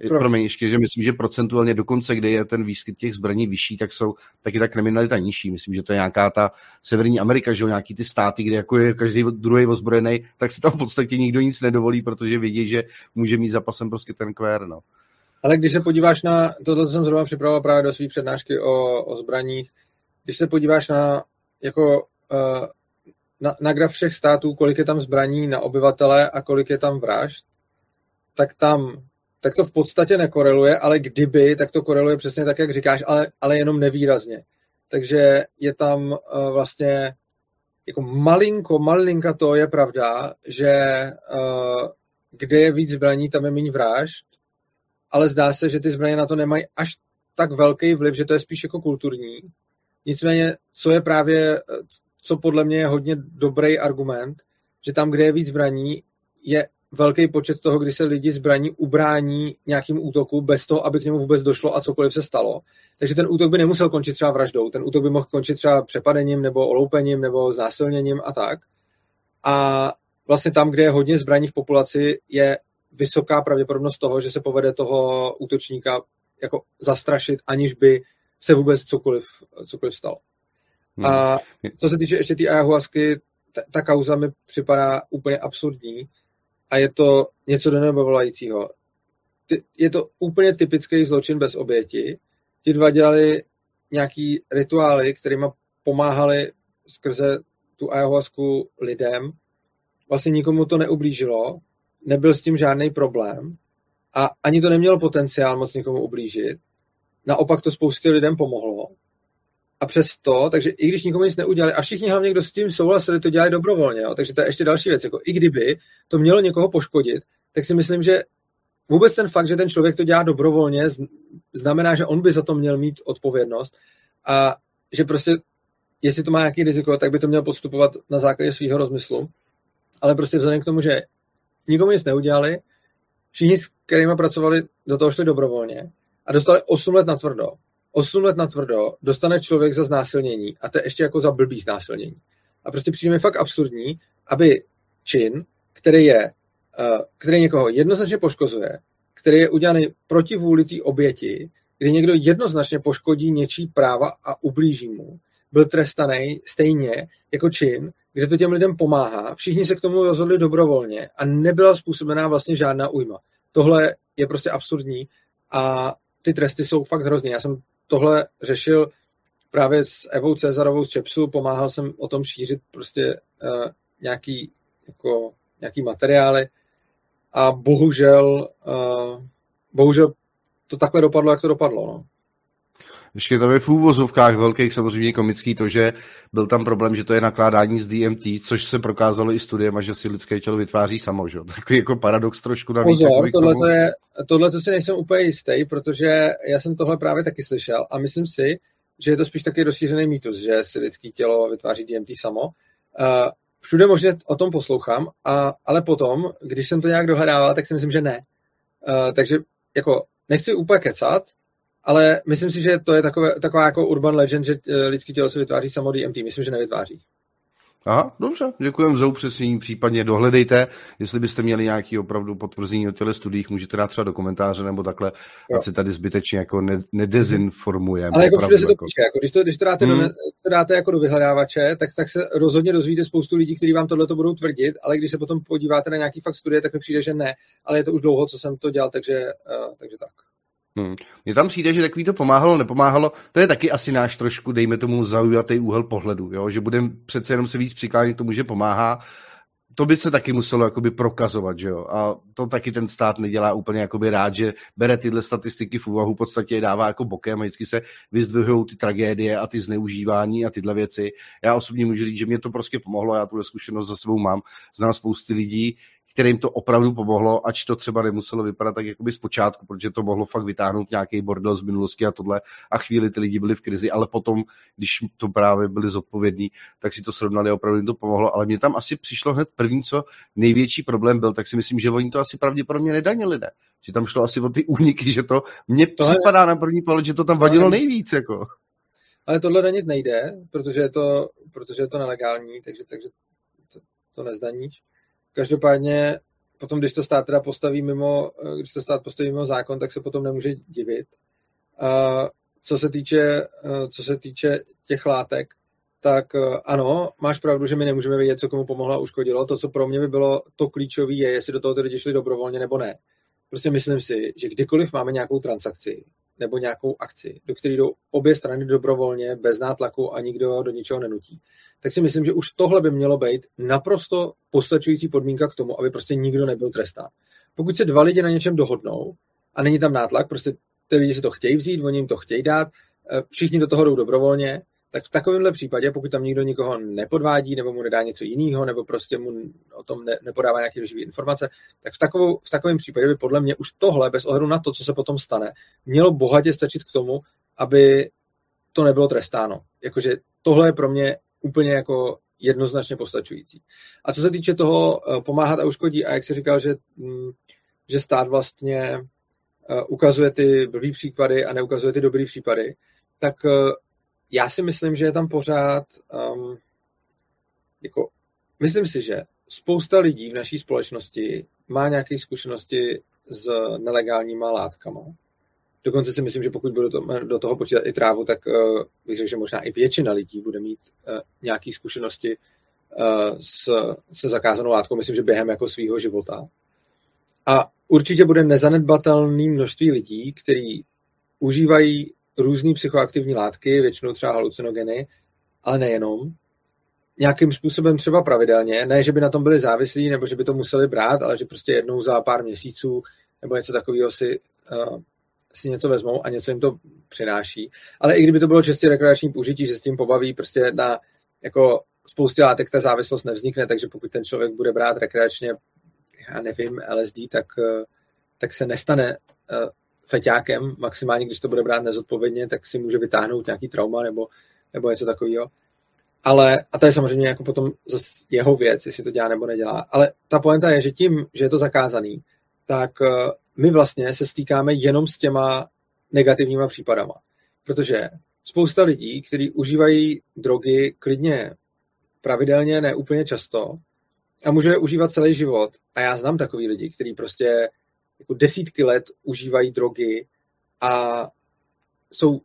pro... Promiň, ještě, že myslím, že procentuálně dokonce, kde je ten výskyt těch zbraní vyšší, tak jsou taky ta kriminalita nižší. Myslím, že to je nějaká ta Severní Amerika, že jo, nějaký ty státy, kde jako je každý druhý ozbrojený, tak si tam v podstatě nikdo nic nedovolí, protože vidí, že může mít zapasem prostě ten kvér. No. Ale když se podíváš na to, co jsem zrovna připravoval právě do své přednášky o, o zbraních, když se podíváš na jako uh, na, na graf všech států, kolik je tam zbraní na obyvatele a kolik je tam vražd, tak tam tak to v podstatě nekoreluje, ale kdyby, tak to koreluje přesně tak, jak říkáš, ale, ale jenom nevýrazně. Takže je tam uh, vlastně jako malinko, malinka to je pravda, že uh, kde je víc zbraní, tam je méně vražd, ale zdá se, že ty zbraně na to nemají až tak velký vliv, že to je spíš jako kulturní. Nicméně, co je právě, co podle mě je hodně dobrý argument, že tam, kde je víc zbraní, je velký počet toho, kdy se lidi zbraní ubrání nějakým útoku bez toho, aby k němu vůbec došlo a cokoliv se stalo. Takže ten útok by nemusel končit třeba vraždou, ten útok by mohl končit třeba přepadením nebo oloupením nebo znásilněním a tak. A vlastně tam, kde je hodně zbraní v populaci, je vysoká pravděpodobnost toho, že se povede toho útočníka jako zastrašit, aniž by se vůbec cokoliv, cokoliv stalo. Hmm. A co se týče ještě té ayahuasky, ta, ta kauza mi připadá úplně absurdní, a je to něco do nebe volajícího. Je to úplně typický zločin bez oběti. Ti dva dělali nějaký rituály, kterými pomáhali skrze tu ayahuasku lidem. Vlastně nikomu to neublížilo, nebyl s tím žádný problém a ani to nemělo potenciál moc někomu ublížit. Naopak to spoustě lidem pomohlo. A přesto, takže i když nikomu nic neudělali, a všichni hlavně, kdo s tím souhlasili, to dělali dobrovolně, jo? takže to je ještě další věc. Jako, I kdyby to mělo někoho poškodit, tak si myslím, že vůbec ten fakt, že ten člověk to dělá dobrovolně, znamená, že on by za to měl mít odpovědnost a že prostě, jestli to má nějaký riziko, tak by to měl podstupovat na základě svého rozmyslu. Ale prostě vzhledem k tomu, že nikomu nic neudělali, všichni, s kterými pracovali, do toho šli dobrovolně a dostali 8 let na tvrdo. 8 let na tvrdo dostane člověk za znásilnění a to je ještě jako za blbý znásilnění. A prostě přijde mi fakt absurdní, aby čin, který je, uh, který někoho jednoznačně poškozuje, který je udělaný proti vůli té oběti, kdy někdo jednoznačně poškodí něčí práva a ublíží mu, byl trestaný stejně jako čin, kde to těm lidem pomáhá. Všichni se k tomu rozhodli dobrovolně a nebyla způsobená vlastně žádná újma. Tohle je prostě absurdní a ty tresty jsou fakt hrozný. Já jsem tohle řešil právě s Evou Cezarovou z Čepsu, pomáhal jsem o tom šířit prostě uh, nějaký, jako, nějaký materiály a bohužel, uh, bohužel to takhle dopadlo, jak to dopadlo. No. Ještě to je v úvozovkách velkých samozřejmě komický to, že byl tam problém, že to je nakládání z DMT, což se prokázalo i studiem, a že si lidské tělo vytváří samo, že? Takový jako paradox trošku navíc. Pozor, tohle, tomu... je, tohle to si nejsem úplně jistý, protože já jsem tohle právě taky slyšel a myslím si, že je to spíš taky rozšířený mýtus, že si lidské tělo vytváří DMT samo. Uh, všude možně o tom poslouchám, a, ale potom, když jsem to nějak dohledával, tak si myslím, že ne. Uh, takže jako nechci úplně kecat, ale myslím si, že to je takové, taková jako urban legend, že eh, lidský tělo se vytváří samo DMT. Myslím, že nevytváří. Aha, dobře, děkujeme za upřesnění, případně dohledejte, jestli byste měli nějaký opravdu potvrzení o těle studiích, můžete dát třeba do komentáře nebo takhle, jo. ať se tady zbytečně jako ne, nedezinformujeme. Ale jako všude se to jako... píše, jako když to, když to dáte, hmm. do, to dáte jako do vyhledávače, tak, tak se rozhodně dozvíte spoustu lidí, kteří vám tohle to budou tvrdit, ale když se potom podíváte na nějaký fakt studie, tak mi přijde, že ne, ale je to už dlouho, co jsem to dělal, takže, uh, takže tak. Hmm. Mně tam přijde, že takový to pomáhalo, nepomáhalo. To je taky asi náš trošku, dejme tomu, zaujatý úhel pohledu, jo? že budeme přece jenom se víc přiklánět k tomu, že pomáhá. To by se taky muselo jakoby prokazovat, že jo? A to taky ten stát nedělá úplně jakoby rád, že bere tyhle statistiky v úvahu, v podstatě je dává jako bokem a vždycky se vyzdvihují ty tragédie a ty zneužívání a tyhle věci. Já osobně můžu říct, že mě to prostě pomohlo, já tuhle zkušenost za sebou mám. Znám spousty lidí, kterým to opravdu pomohlo, ač to třeba nemuselo vypadat tak jakoby zpočátku, protože to mohlo fakt vytáhnout nějaký bordel z minulosti a tohle a chvíli ty lidi byli v krizi, ale potom, když to právě byli zodpovědní, tak si to srovnali a opravdu jim to pomohlo, ale mě tam asi přišlo hned první, co největší problém byl, tak si myslím, že oni to asi pravděpodobně nedanili, ne? Že tam šlo asi o ty úniky, že to mně to připadá na první pohled, že to tam vadilo nejvíc, jako. Ale tohle danit nejde, protože je to, protože je to nelegální, takže, takže to, to nezdaníš. Každopádně potom, když to stát teda postaví mimo, eh, když to stát postaví mimo zákon, tak se potom nemůže divit. A co se týče, eh, co se týče těch látek, tak eh, ano, máš pravdu, že my nemůžeme vědět, co komu pomohlo a uškodilo. To, co pro mě by bylo to klíčové, je, jestli do toho ty lidi šli dobrovolně nebo ne. Prostě myslím si, že kdykoliv máme nějakou transakci nebo nějakou akci, do které jdou obě strany dobrovolně, bez nátlaku a nikdo do ničeho nenutí, tak si myslím, že už tohle by mělo být naprosto postačující podmínka k tomu, aby prostě nikdo nebyl trestán. Pokud se dva lidi na něčem dohodnou a není tam nátlak, prostě ty lidi si to chtějí vzít, oni jim to chtějí dát, eh, všichni do toho jdou dobrovolně, tak v takovémhle případě, pokud tam nikdo nikoho nepodvádí, nebo mu nedá něco jiného, nebo prostě mu o tom ne, nepodává nějaké živý informace, tak v, takovou, v takovém případě by podle mě už tohle, bez ohledu na to, co se potom stane, mělo bohatě stačit k tomu, aby to nebylo trestáno. Jakože tohle je pro mě úplně jako jednoznačně postačující. A co se týče toho eh, pomáhat a uškodí, a jak se říkal, že, mm, že stát vlastně eh, ukazuje ty blbý případy a neukazuje ty dobrý případy, tak eh, já si myslím, že je tam pořád um, jako, myslím si, že spousta lidí v naší společnosti má nějaké zkušenosti s nelegálníma látkama Dokonce si myslím, že pokud budu to, do toho počítat i trávu, tak uh, bych řekl, že možná i většina lidí bude mít uh, nějaké zkušenosti uh, s, se zakázanou látkou, myslím, že během jako svého života. A určitě bude nezanedbatelné množství lidí, kteří užívají různé psychoaktivní látky, většinou třeba halucinogeny, ale nejenom, nějakým způsobem třeba pravidelně, ne, že by na tom byli závislí, nebo že by to museli brát, ale že prostě jednou za pár měsíců nebo něco takového si, uh, si něco vezmou a něco jim to přináší. Ale i kdyby to bylo čistě rekreační použití, že s tím pobaví prostě na jako spoustě látek ta závislost nevznikne, takže pokud ten člověk bude brát rekreačně, já nevím, LSD, tak, uh, tak se nestane uh, feťákem, maximálně když to bude brát nezodpovědně, tak si může vytáhnout nějaký trauma nebo, nebo něco takového. Ale, a to je samozřejmě jako potom jeho věc, jestli to dělá nebo nedělá. Ale ta poenta je, že tím, že je to zakázaný, tak eh, my vlastně se stýkáme jenom s těma negativníma případama. Protože spousta lidí, kteří užívají drogy klidně pravidelně, ne úplně často, a může je užívat celý život. A já znám takový lidi, kteří prostě jako desítky let užívají drogy a jsou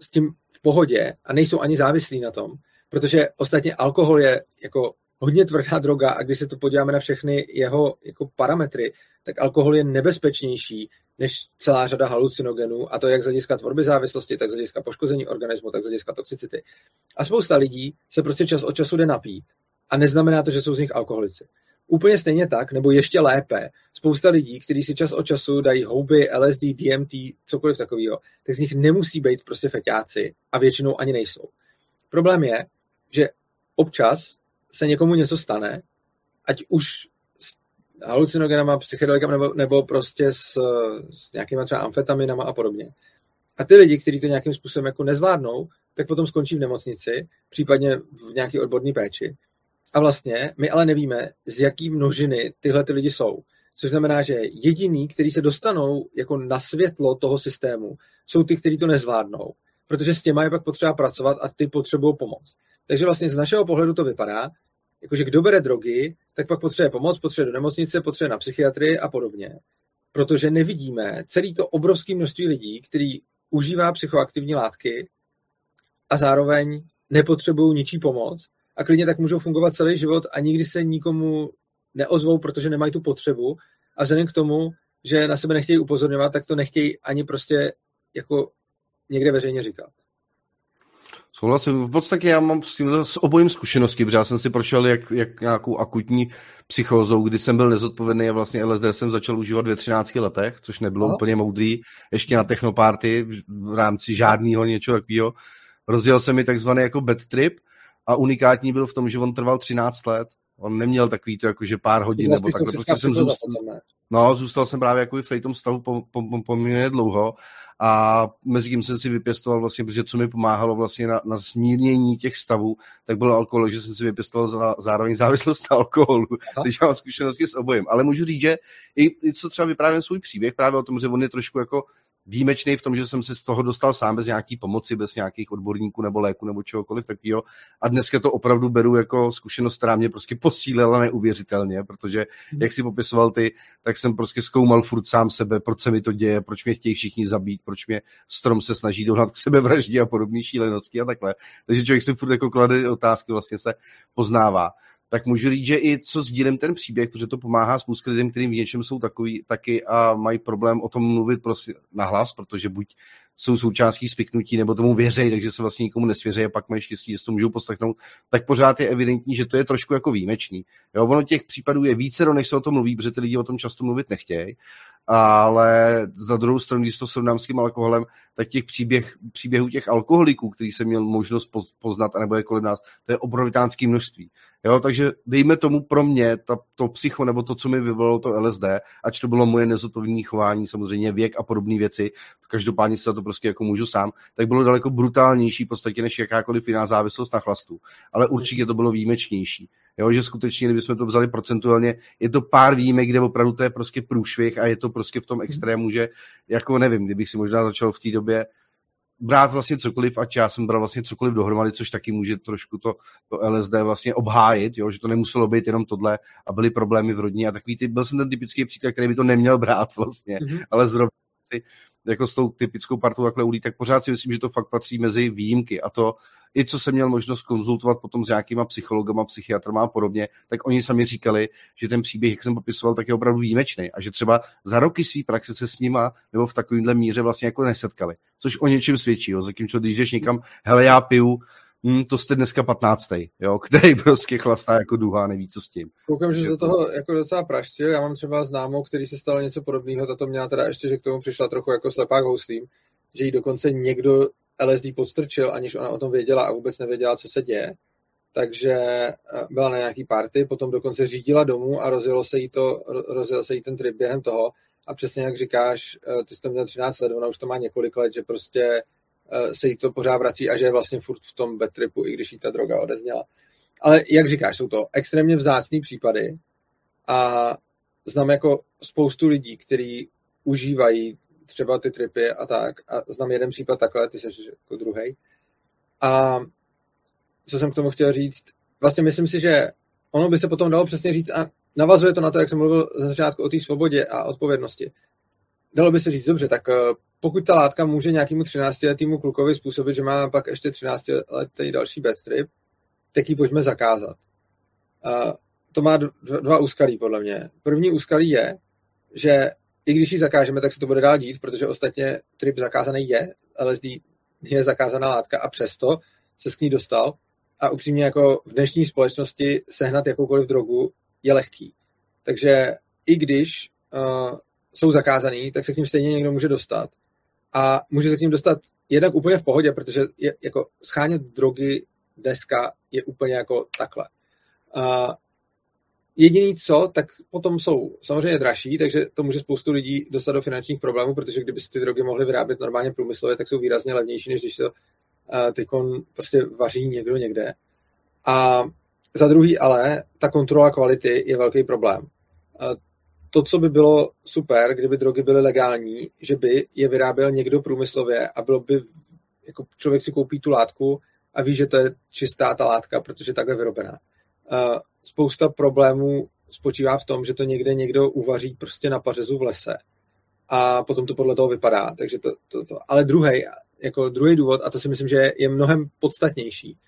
s tím v pohodě a nejsou ani závislí na tom, protože ostatně alkohol je jako hodně tvrdá droga a když se to podíváme na všechny jeho jako parametry, tak alkohol je nebezpečnější než celá řada halucinogenů, a to jak z hlediska tvorby závislosti, tak z hlediska poškození organismu, tak z hlediska toxicity. A spousta lidí se prostě čas od času jde napít a neznamená to, že jsou z nich alkoholici. Úplně stejně tak, nebo ještě lépe, spousta lidí, kteří si čas od času dají houby, LSD, DMT, cokoliv takového, tak z nich nemusí být prostě feťáci a většinou ani nejsou. Problém je, že občas se někomu něco stane, ať už s halucinogenama, psychedelikama nebo, nebo prostě s, s nějakýma třeba amfetaminama a podobně. A ty lidi, kteří to nějakým způsobem jako nezvládnou, tak potom skončí v nemocnici, případně v nějaké odborné péči. A vlastně my ale nevíme, z jaký množiny tyhle ty lidi jsou. Což znamená, že jediný, kteří se dostanou jako na světlo toho systému, jsou ty, kteří to nezvládnou. Protože s těma je pak potřeba pracovat a ty potřebují pomoc. Takže vlastně z našeho pohledu to vypadá, jakože kdo bere drogy, tak pak potřebuje pomoc, potřebuje do nemocnice, potřebuje na psychiatrii a podobně. Protože nevidíme celý to obrovské množství lidí, který užívá psychoaktivní látky a zároveň nepotřebují ničí pomoc a klidně tak můžou fungovat celý život a nikdy se nikomu neozvou, protože nemají tu potřebu a vzhledem k tomu, že na sebe nechtějí upozorňovat, tak to nechtějí ani prostě jako někde veřejně říkat. Souhlasím. V podstatě já mám s, tím, s obojím zkušenosti, protože já jsem si prošel jak, jak nějakou akutní psychózou, kdy jsem byl nezodpovědný a vlastně LSD jsem začal užívat ve 13 letech, což nebylo Aha. úplně moudrý, ještě na technoparty v rámci žádného něčeho takového. Rozdělil se mi takzvaný jako bad trip a unikátní byl v tom, že on trval 13 let. On neměl takový to, jako že pár hodin nebo takhle, prostě jsem zůstal, no, zůstal jsem právě jako v tom stavu po, po, po, poměrně dlouho a mezi tím jsem si vypěstoval vlastně, protože co mi pomáhalo vlastně na, na smírnění těch stavů, tak byl alkohol, že jsem si vypěstoval za, zároveň závislost na alkoholu, když mám zkušenosti s obojím. Ale můžu říct, že i, i co třeba vyprávím svůj příběh, právě o tom, že on je trošku jako výjimečný v tom, že jsem se z toho dostal sám bez nějaký pomoci, bez nějakých odborníků nebo léku nebo čehokoliv takového. A dneska to opravdu beru jako zkušenost, která mě prostě posílila neuvěřitelně, protože jak si popisoval ty, tak jsem prostě zkoumal furt sám sebe, proč se mi to děje, proč mě chtějí všichni zabít, proč mě strom se snaží dohnat k sebevraždě a podobné šílenosti a takhle. Takže člověk si furt jako klade otázky, vlastně se poznává tak můžu říct, že i co sdílím ten příběh, protože to pomáhá spoustu lidem, kterým v něčem jsou takový taky a mají problém o tom mluvit prostě nahlas, protože buď jsou součástí spiknutí nebo tomu věří, takže se vlastně nikomu nesvěří a pak mají štěstí, že to můžou poslechnout, tak pořád je evidentní, že to je trošku jako výjimečný. Jo, ono těch případů je více, než se o tom mluví, protože ty lidi o tom často mluvit nechtějí, ale za druhou stranu, když to srovnám s tím alkoholem, tak těch příběh, příběhů těch alkoholiků, který jsem měl možnost poznat, anebo je kolem nás, to je obrovitánské množství. Jo, takže dejme tomu pro mě ta, to psycho, nebo to, co mi vyvolalo to LSD, ač to bylo moje nezodpovědné chování, samozřejmě věk a podobné věci, každopádně se za to prostě jako můžu sám, tak bylo daleko brutálnější v podstatě než jakákoliv jiná závislost na chlastu. Ale určitě to bylo výjimečnější. Jo, že skutečně, kdybychom to vzali procentuálně, je to pár výjimek, kde opravdu to je prostě průšvih a je to prostě v tom mhm. extrému, že jako nevím, kdybych si možná začal v té době brát vlastně cokoliv, ať já jsem bral vlastně cokoliv dohromady, což taky může trošku to, to LSD vlastně obhájit, jo, že to nemuselo být jenom tohle a byly problémy v rodině a takový ty, byl jsem ten typický příklad, který by to neměl brát vlastně, mm-hmm. ale zrovna si jako s tou typickou partou takhle ulí, tak pořád si myslím, že to fakt patří mezi výjimky. A to i co jsem měl možnost konzultovat potom s nějakýma psychologama, psychiatrama a podobně, tak oni sami říkali, že ten příběh, jak jsem popisoval, tak je opravdu výjimečný a že třeba za roky své praxe se s nima nebo v takovémhle míře vlastně jako nesetkali. Což o něčem svědčí. Jo. Zatímco když jdeš někam, hele, já piju, hm, to jste dneska 15. Jo, který prostě chlastá jako duha, neví co s tím. Koukám, že do toho jako docela praštil. Já mám třeba známou, který se stalo něco podobného, tato měla teda ještě, že k tomu přišla trochu jako slepák houslím, že jí dokonce někdo LSD podstrčil, aniž ona o tom věděla a vůbec nevěděla, co se děje. Takže eh, byla na nějaký party, potom dokonce řídila domů a rozjelo se jí, to, rozjel se jí ten trip během toho. A přesně jak říkáš, eh, ty jsi to měl 13 let, ona už to má několik let, že prostě se jí to pořád vrací a že je vlastně furt v tom bad tripu, i když jí ta droga odezněla. Ale jak říkáš, jsou to extrémně vzácný případy a znám jako spoustu lidí, kteří užívají třeba ty tripy a tak. A znám jeden případ takhle, ty jsi jako druhý. A co jsem k tomu chtěl říct, vlastně myslím si, že ono by se potom dalo přesně říct a navazuje to na to, jak jsem mluvil za začátku o té svobodě a odpovědnosti. Dalo by se říct, dobře, tak eh, pokud ta látka může nějakému 13-letýmu klukovi způsobit, že má pak ještě 13-letý další bad trip, tak ji pojďme zakázat. A to má dva úskalí, podle mě. První úskalí je, že i když ji zakážeme, tak se to bude dál dít, protože ostatně trip zakázaný je, LSD je zakázaná látka a přesto se s ní dostal. A upřímně jako v dnešní společnosti sehnat jakoukoliv drogu je lehký. Takže i když uh, jsou zakázaný, tak se k ním stejně někdo může dostat. A může se k ním dostat jednak úplně v pohodě, protože je, jako schánět drogy deska je úplně jako takhle. Uh, Jediný co, tak potom jsou samozřejmě dražší, takže to může spoustu lidí dostat do finančních problémů, protože kdyby si ty drogy mohly vyrábět normálně průmyslově, tak jsou výrazně levnější, než když to teď prostě vaří někdo někde. A za druhý ale, ta kontrola kvality je velký problém. To, co by bylo super, kdyby drogy byly legální, že by je vyráběl někdo průmyslově a bylo by, jako člověk si koupí tu látku a ví, že to je čistá ta látka, protože je takhle vyrobená. Uh, spousta problémů spočívá v tom, že to někde někdo uvaří prostě na pařezu v lese a potom to podle toho vypadá. Takže to, to, to. Ale druhý, jako druhý důvod, a to si myslím, že je mnohem podstatnější,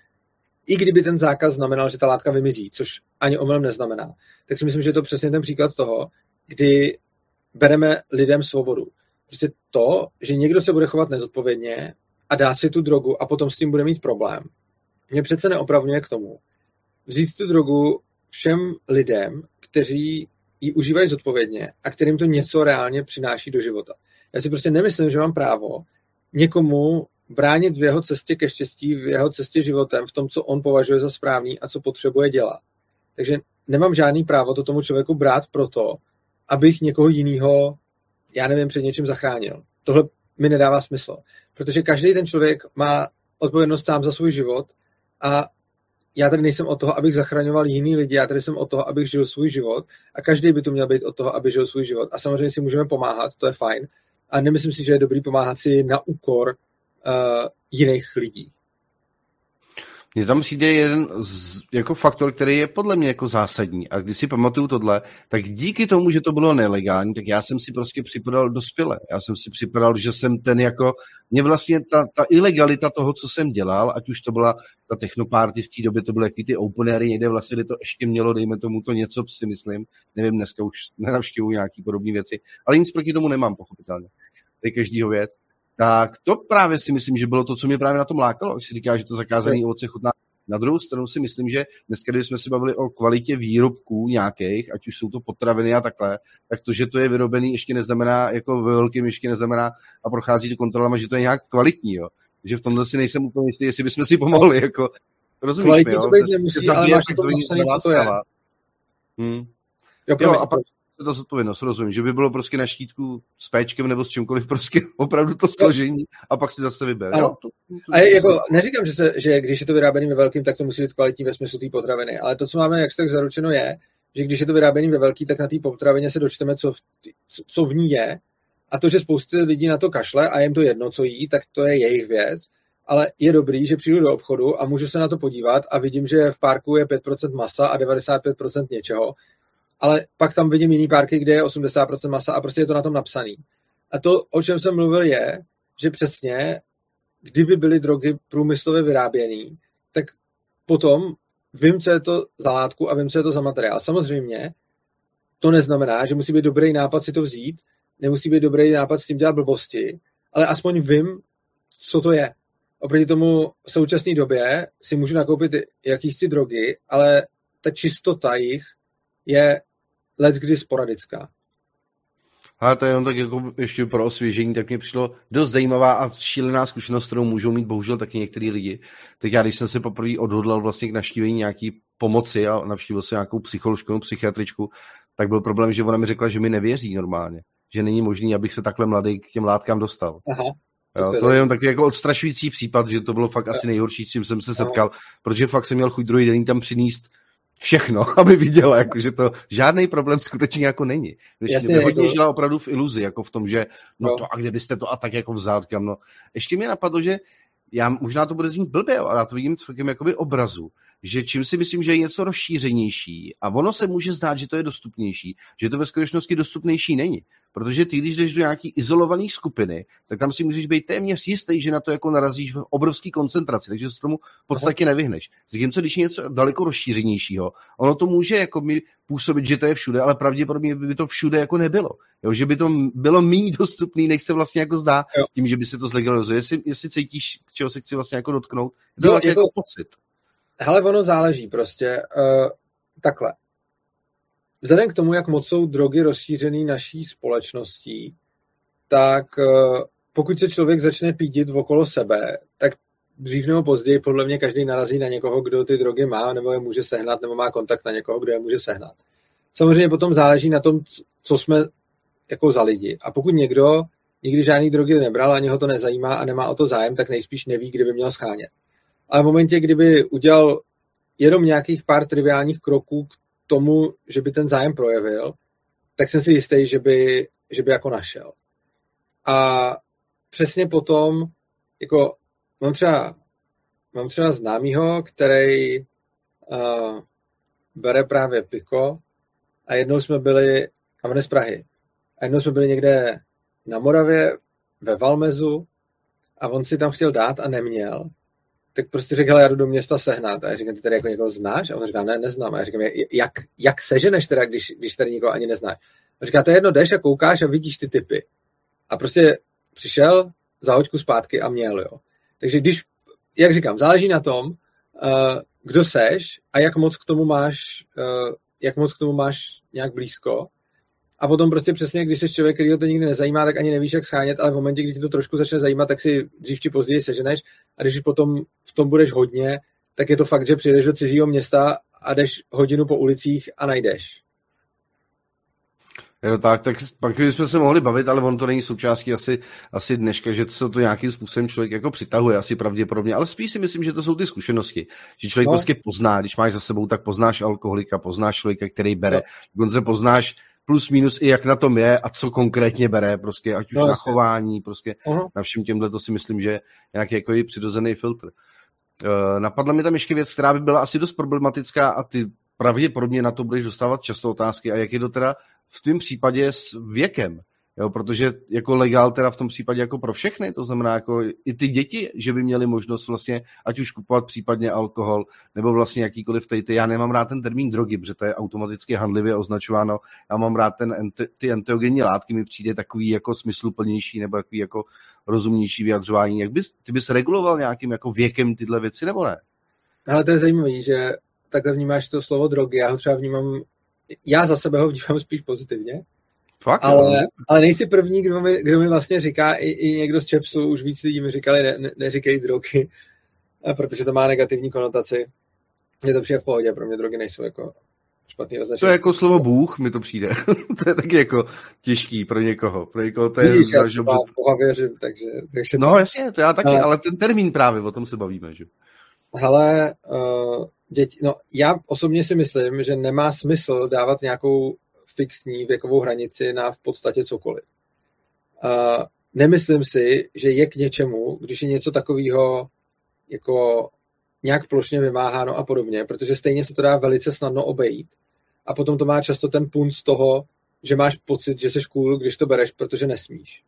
i kdyby ten zákaz znamenal, že ta látka vymizí, což ani omylem neznamená, tak si myslím, že je to přesně ten příklad toho, kdy bereme lidem svobodu. Prostě to, že někdo se bude chovat nezodpovědně a dá si tu drogu a potom s tím bude mít problém, mě přece neopravňuje k tomu, vzít tu drogu všem lidem, kteří ji užívají zodpovědně a kterým to něco reálně přináší do života. Já si prostě nemyslím, že mám právo někomu bránit v jeho cestě ke štěstí, v jeho cestě životem, v tom, co on považuje za správný a co potřebuje dělat. Takže nemám žádný právo to tomu člověku brát proto, abych někoho jiného, já nevím, před něčím zachránil. Tohle mi nedává smysl, protože každý ten člověk má odpovědnost sám za svůj život a já tady nejsem o toho, abych zachraňoval jiný lidi, já tady jsem o toho, abych žil svůj život a každý by tu měl být o toho, aby žil svůj život. A samozřejmě si můžeme pomáhat, to je fajn. A nemyslím si, že je dobrý pomáhat si na úkor uh, jiných lidí. Mně tam přijde jeden z, jako faktor, který je podle mě jako zásadní. A když si pamatuju tohle, tak díky tomu, že to bylo nelegální, tak já jsem si prostě připadal dospěle. Já jsem si připadal, že jsem ten jako, mě vlastně ta, ta ilegalita toho, co jsem dělal, ať už to byla ta technoparty v té době, to byly ty openery někde vlastně, kde to ještě mělo, dejme tomu to něco, si myslím. Nevím, dneska už nenavštěvuju nějaký podobné věci, ale nic proti tomu nemám, pochopitelně. To je každýho věc tak to právě si myslím, že bylo to, co mě právě na tom lákalo, když si říká, že to zakázané ovoce chutná. Na druhou stranu si myslím, že dneska, když jsme se bavili o kvalitě výrobků nějakých, ať už jsou to potraviny a takhle, tak to, že to je vyrobený, ještě neznamená, jako ve velkým ještě neznamená a prochází to kontrolama, že to je nějak kvalitní, jo. Takže v tomhle si nejsem úplně jistý, jestli bychom si pomohli, jako rozumíš Kvalitní mi, jo? to nemusí, ale máš to co to je. Hmm. Jo, jo, a pak, ta zodpovědnost, rozumím, že by bylo prostě na štítku s péčkem nebo s čímkoliv prostě opravdu to složení a pak si zase vybere. Jo, to, to, a je, jako, neříkám, že, se, že když je to vyráběné ve velkým, tak to musí být kvalitní ve smyslu té potraviny, ale to, co máme jak tak zaručeno je, že když je to vyráběné ve velký, tak na té potravině se dočteme, co v, co v ní je. A to, že spousty lidí na to kašle a jim to jedno, co jí, tak to je jejich věc, ale je dobrý, že přijdu do obchodu a můžu se na to podívat a vidím, že v parku je 5% masa a 95% něčeho ale pak tam vidím jiný párky, kde je 80% masa a prostě je to na tom napsaný. A to, o čem jsem mluvil, je, že přesně, kdyby byly drogy průmyslově vyráběné, tak potom vím, co je to za látku a vím, co je to za materiál. Samozřejmě to neznamená, že musí být dobrý nápad si to vzít, nemusí být dobrý nápad s tím dělat blbosti, ale aspoň vím, co to je. oproti tomu v současné době si můžu nakoupit jaký chci drogy, ale ta čistota jich je let kdy sporadická. A to je jenom tak jako ještě pro osvěžení, tak mě přišlo dost zajímavá a šílená zkušenost, kterou můžou mít bohužel taky některý lidi. Tak já, když jsem se poprvé odhodlal vlastně k navštívení nějaký pomoci a navštívil jsem nějakou psycholožku, psychiatričku, tak byl problém, že ona mi řekla, že mi nevěří normálně. Že není možný, abych se takhle mladý k těm látkám dostal. Aha. Jo, to je jenom takový jako odstrašující případ, že to bylo fakt asi nejhorší, s čím jsem se setkal, protože fakt jsem měl chuť druhý den tam přinést všechno, aby viděla, jako, že to žádný problém skutečně jako není. Když Jasně, hodně jako... žila opravdu v iluzi, jako v tom, že no, no. to a kde byste to a tak jako vzal, kam, no. Ještě mě napadlo, že já, možná to bude znít blbě, ale já to vidím v takovém jakoby obrazu, že čím si myslím, že je něco rozšířenější a ono se může zdát, že to je dostupnější, že to ve skutečnosti dostupnější není. Protože ty, když jdeš do nějaký izolované skupiny, tak tam si můžeš být téměř jistý, že na to jako narazíš v obrovské koncentraci, takže se tomu v podstatě nevyhneš. Zatímco, když je něco daleko rozšířenějšího, ono to může jako mi působit, že to je všude, ale pravděpodobně by to všude jako nebylo. Jo, že by to bylo méně dostupné, než se vlastně jako zdá, jo. tím, že by se to zlegalizovalo. Jestli, jestli cítíš, čeho se chci vlastně jako dotknout, to jo, jako, jako pocit. Hele, ono záleží prostě. Uh, takhle. Vzhledem k tomu, jak moc jsou drogy rozšířený naší společností, tak uh, pokud se člověk začne pídit okolo sebe, tak dřív nebo později podle mě každý narazí na někoho, kdo ty drogy má, nebo je může sehnat, nebo má kontakt na někoho, kdo je může sehnat. Samozřejmě potom záleží na tom, co jsme jako za lidi. A pokud někdo nikdy žádný drogy nebral, ani ho to nezajímá a nemá o to zájem, tak nejspíš neví, kde by měl schánět. Ale v momentě, kdyby udělal jenom nějakých pár triviálních kroků k tomu, že by ten zájem projevil, tak jsem si jistý, že by, že by jako našel. A přesně potom, jako mám třeba, mám třeba známýho, který uh, bere právě piko a jednou jsme byli, a on z Prahy, a jednou jsme byli někde na Moravě ve Valmezu a on si tam chtěl dát a neměl tak prostě řekl, já jdu do města sehnat. A já říkám, ty tady jako někoho znáš? A on říká, ne, neznám. A já říkám, jak, jak seženeš teda, když, když tady někoho ani neznáš? A říká, to je jedno, jdeš a koukáš a vidíš ty typy. A prostě přišel za hoďku zpátky a měl, jo. Takže když, jak říkám, záleží na tom, uh, kdo seš a jak moc k tomu máš, uh, jak moc k tomu máš nějak blízko a potom prostě přesně, když jsi člověk, který ho to nikdy nezajímá, tak ani nevíš, jak schánět, ale v momentě, kdy ti to trošku začne zajímat, tak si dřív či později seženeš a když potom v tom budeš hodně, tak je to fakt, že přijdeš do cizího města a jdeš hodinu po ulicích a najdeš. Je to tak, tak pak bychom se mohli bavit, ale on to není součástí asi, asi dneška, že to, to nějakým způsobem člověk jako přitahuje, asi pravděpodobně, ale spíš si myslím, že to jsou ty zkušenosti, že člověk no. prostě pozná, když máš za sebou, tak poznáš alkoholika, poznáš člověka, který bere, no. dokonce poznáš plus minus i jak na tom je a co konkrétně bere, prostě, ať už no, na chování, prostě uh-huh. na všem těmhle to si myslím, že je nějaký jako přirozený filtr. Uh, napadla mi tam ještě věc, která by byla asi dost problematická a ty pravděpodobně na to budeš dostávat často otázky a jak je to teda v tom případě s věkem. Jo, protože jako legál teda v tom případě jako pro všechny, to znamená jako i ty děti, že by měly možnost vlastně ať už kupovat případně alkohol, nebo vlastně jakýkoliv tejty. Já nemám rád ten termín drogy, protože to je automaticky handlivě označováno. Já mám rád ten, ty enteogenní látky, mi přijde takový jako smysluplnější nebo takový jako rozumnější vyjadřování. Jak bys, ty bys reguloval nějakým jako věkem tyhle věci, nebo ne? Ale to je zajímavé, že takhle vnímáš to slovo drogy. Já ho třeba vnímám, já za sebe ho vnímám spíš pozitivně, Fakt, ale, ale nejsi první, kdo mi, kdo mi vlastně říká, i, i někdo z Čepsu, už víc lidí mi říkali, ne, ne, neříkej drogy, protože to má negativní konotaci. Je to přijde v pohodě, pro mě drogy nejsou jako špatný označení. To je jako slovo Bůh, mi to přijde. to je taky jako těžký pro někoho. Pro někoho to je... Víš, já že... Boha věřím, takže... takže no jasně, to já taky, no. ale ten termín právě, o tom se bavíme, že? Hele, uh, děti, no já osobně si myslím, že nemá smysl dávat nějakou fixní věkovou hranici na v podstatě cokoliv. Uh, nemyslím si, že je k něčemu, když je něco takového jako nějak plošně vymáháno a podobně, protože stejně se to dá velice snadno obejít a potom to má často ten punt z toho, že máš pocit, že jsi cool, když to bereš, protože nesmíš.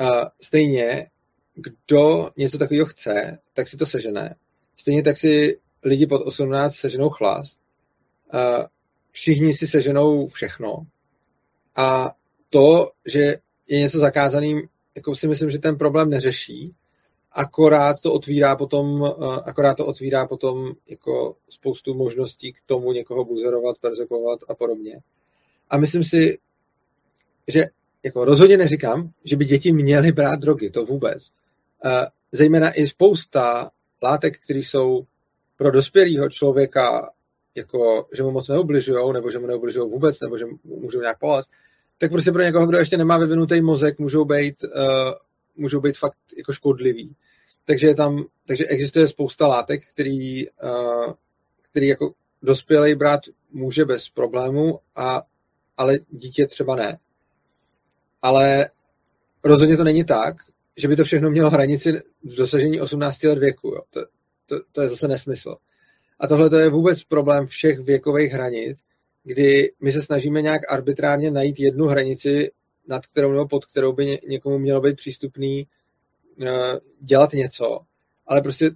Uh, stejně, kdo něco takového chce, tak si to sežene. Stejně tak si lidi pod 18 seženou chlast. Všichni si seženou všechno. A to, že je něco zakázaným, jako si myslím, že ten problém neřeší, akorát to otvírá potom, akorát to otvírá potom jako spoustu možností k tomu někoho buzerovat, perzekovat a podobně. A myslím si, že jako rozhodně neříkám, že by děti měly brát drogy, to vůbec. Zejména i spousta látek, které jsou pro dospělého člověka, jako, že mu moc neubližují, nebo že mu neubližují vůbec, nebo že můžou nějak pomoct, tak prostě pro někoho, kdo ještě nemá vyvinutý mozek, můžou být, uh, můžou být fakt jako škodlivý. Takže je tam, takže existuje spousta látek, který, uh, který jako dospělý brát může bez problému, a, ale dítě třeba ne. Ale rozhodně to není tak, že by to všechno mělo hranici v dosažení 18 let věku. Jo. To, to, to je zase nesmysl. A tohle to je vůbec problém všech věkových hranic, kdy my se snažíme nějak arbitrárně najít jednu hranici, nad kterou nebo pod kterou by někomu mělo být přístupný uh, dělat něco. Ale prostě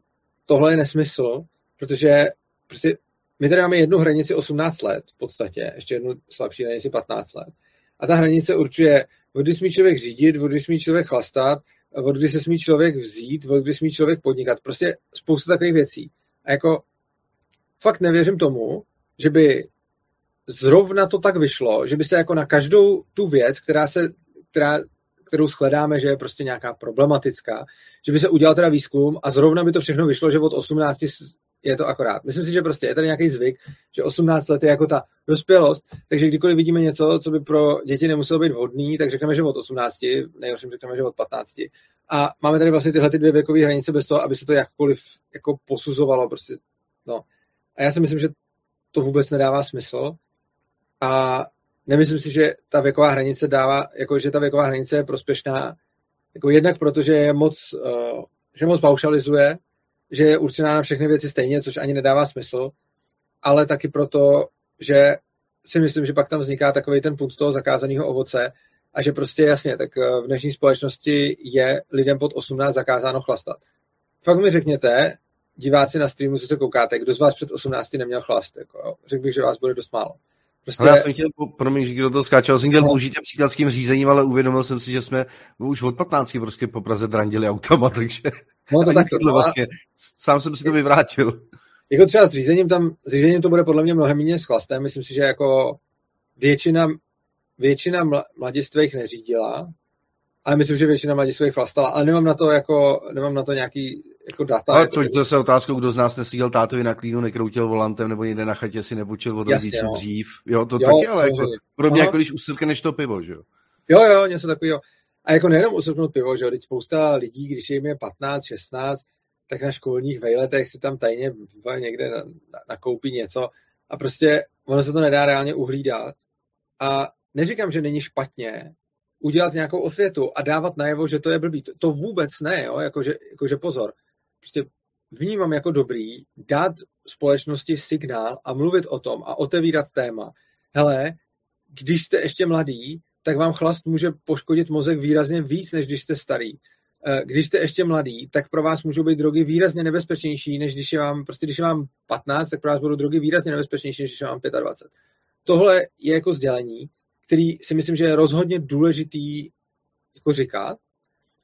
tohle je nesmysl, protože prostě my tady máme jednu hranici 18 let v podstatě, ještě jednu slabší hranici 15 let. A ta hranice určuje, od kdy smí člověk řídit, od kdy smí člověk chlastat, od kdy se smí člověk vzít, od kdy smí člověk podnikat. Prostě spoustu takových věcí. A jako fakt nevěřím tomu, že by zrovna to tak vyšlo, že by se jako na každou tu věc, která se, která, kterou shledáme, že je prostě nějaká problematická, že by se udělal teda výzkum a zrovna by to všechno vyšlo, že od 18 je to akorát. Myslím si, že prostě je tady nějaký zvyk, že 18 let je jako ta dospělost, takže kdykoliv vidíme něco, co by pro děti nemuselo být vhodný, tak řekneme, že od 18, nejhorším řekneme, že od 15. A máme tady vlastně tyhle ty dvě věkové hranice bez toho, aby se to jakkoliv jako posuzovalo. Prostě, no. A já si myslím, že to vůbec nedává smysl. A nemyslím si, že ta věková hranice dává, jako že ta věková hranice je prospěšná, jako jednak protože je moc, uh, že moc paušalizuje, že je určená na všechny věci stejně, což ani nedává smysl, ale taky proto, že si myslím, že pak tam vzniká takový ten put toho zakázaného ovoce a že prostě jasně, tak eh, v dnešní společnosti je lidem pod 18 zakázáno chlastat. Fakt mi řekněte, diváci na streamu, co se koukáte, kdo z vás před 18 neměl chlast, jako, jo? řekl bych, že vás bude dost málo. Prostě... Ale já jsem chtěl, promiň, že do toho skáčel, jsem chtěl no. použít příklad s tím řízením, ale uvědomil jsem si, že jsme už od 15 prostě po Praze drandili autama, takže no, to tak, tohle vlastně, sám jsem si to vyvrátil. Jako třeba s řízením tam, s řízením to bude podle mě mnohem méně s chlastem, myslím si, že jako většina, většina mladistvých neřídila, ale myslím, že většina mladistvých chlastala, ale nemám na to jako, nemám na to nějaký jako data. Ale to je zase otázkou, kdo z nás nesídel tátovi na klínu, nekroutil volantem nebo někde na chatě si nebučil od rodičů no. dřív. Jo, to jo, taky, ale jako, podobně jako když usrkneš to pivo, že jo? Jo, jo, něco takového. A jako nejenom usrknout pivo, že jo, teď spousta lidí, když jim je 15, 16, tak na školních vejletech si tam tajně někde na, na, nakoupí něco a prostě ono se to nedá reálně uhlídat. A neříkám, že není špatně udělat nějakou osvětu a dávat najevo, že to je blbý. To, to vůbec ne, jo, jakože, jakože pozor prostě vnímám jako dobrý dát společnosti signál a mluvit o tom a otevírat téma. Hele, když jste ještě mladý, tak vám chlast může poškodit mozek výrazně víc, než když jste starý. Eh, když jste ještě mladý, tak pro vás můžou být drogy výrazně nebezpečnější, než když je vám, prostě když je vám 15, tak pro vás budou drogy výrazně nebezpečnější, než když je vám 25. Tohle je jako sdělení, který si myslím, že je rozhodně důležitý jako říkat,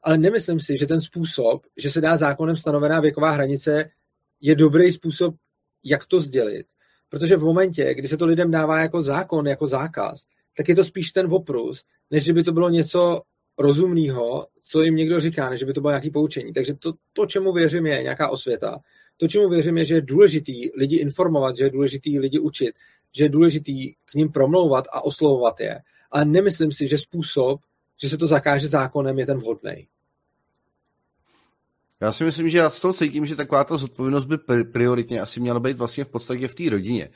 ale nemyslím si, že ten způsob, že se dá zákonem stanovená věková hranice, je dobrý způsob, jak to sdělit. Protože v momentě, kdy se to lidem dává jako zákon, jako zákaz, tak je to spíš ten oprus, než že by to bylo něco rozumného, co jim někdo říká, než by to bylo nějaké poučení. Takže to, to, čemu věřím, je nějaká osvěta. To, čemu věřím, je, že je důležitý lidi informovat, že je důležitý lidi učit, že je důležitý k ním promlouvat a oslovovat je. Ale nemyslím si, že způsob, že se to zakáže zákonem, je ten vhodný. Já si myslím, že já z toho cítím, že taková ta zodpovědnost by prioritně asi měla být vlastně v podstatě v té rodině.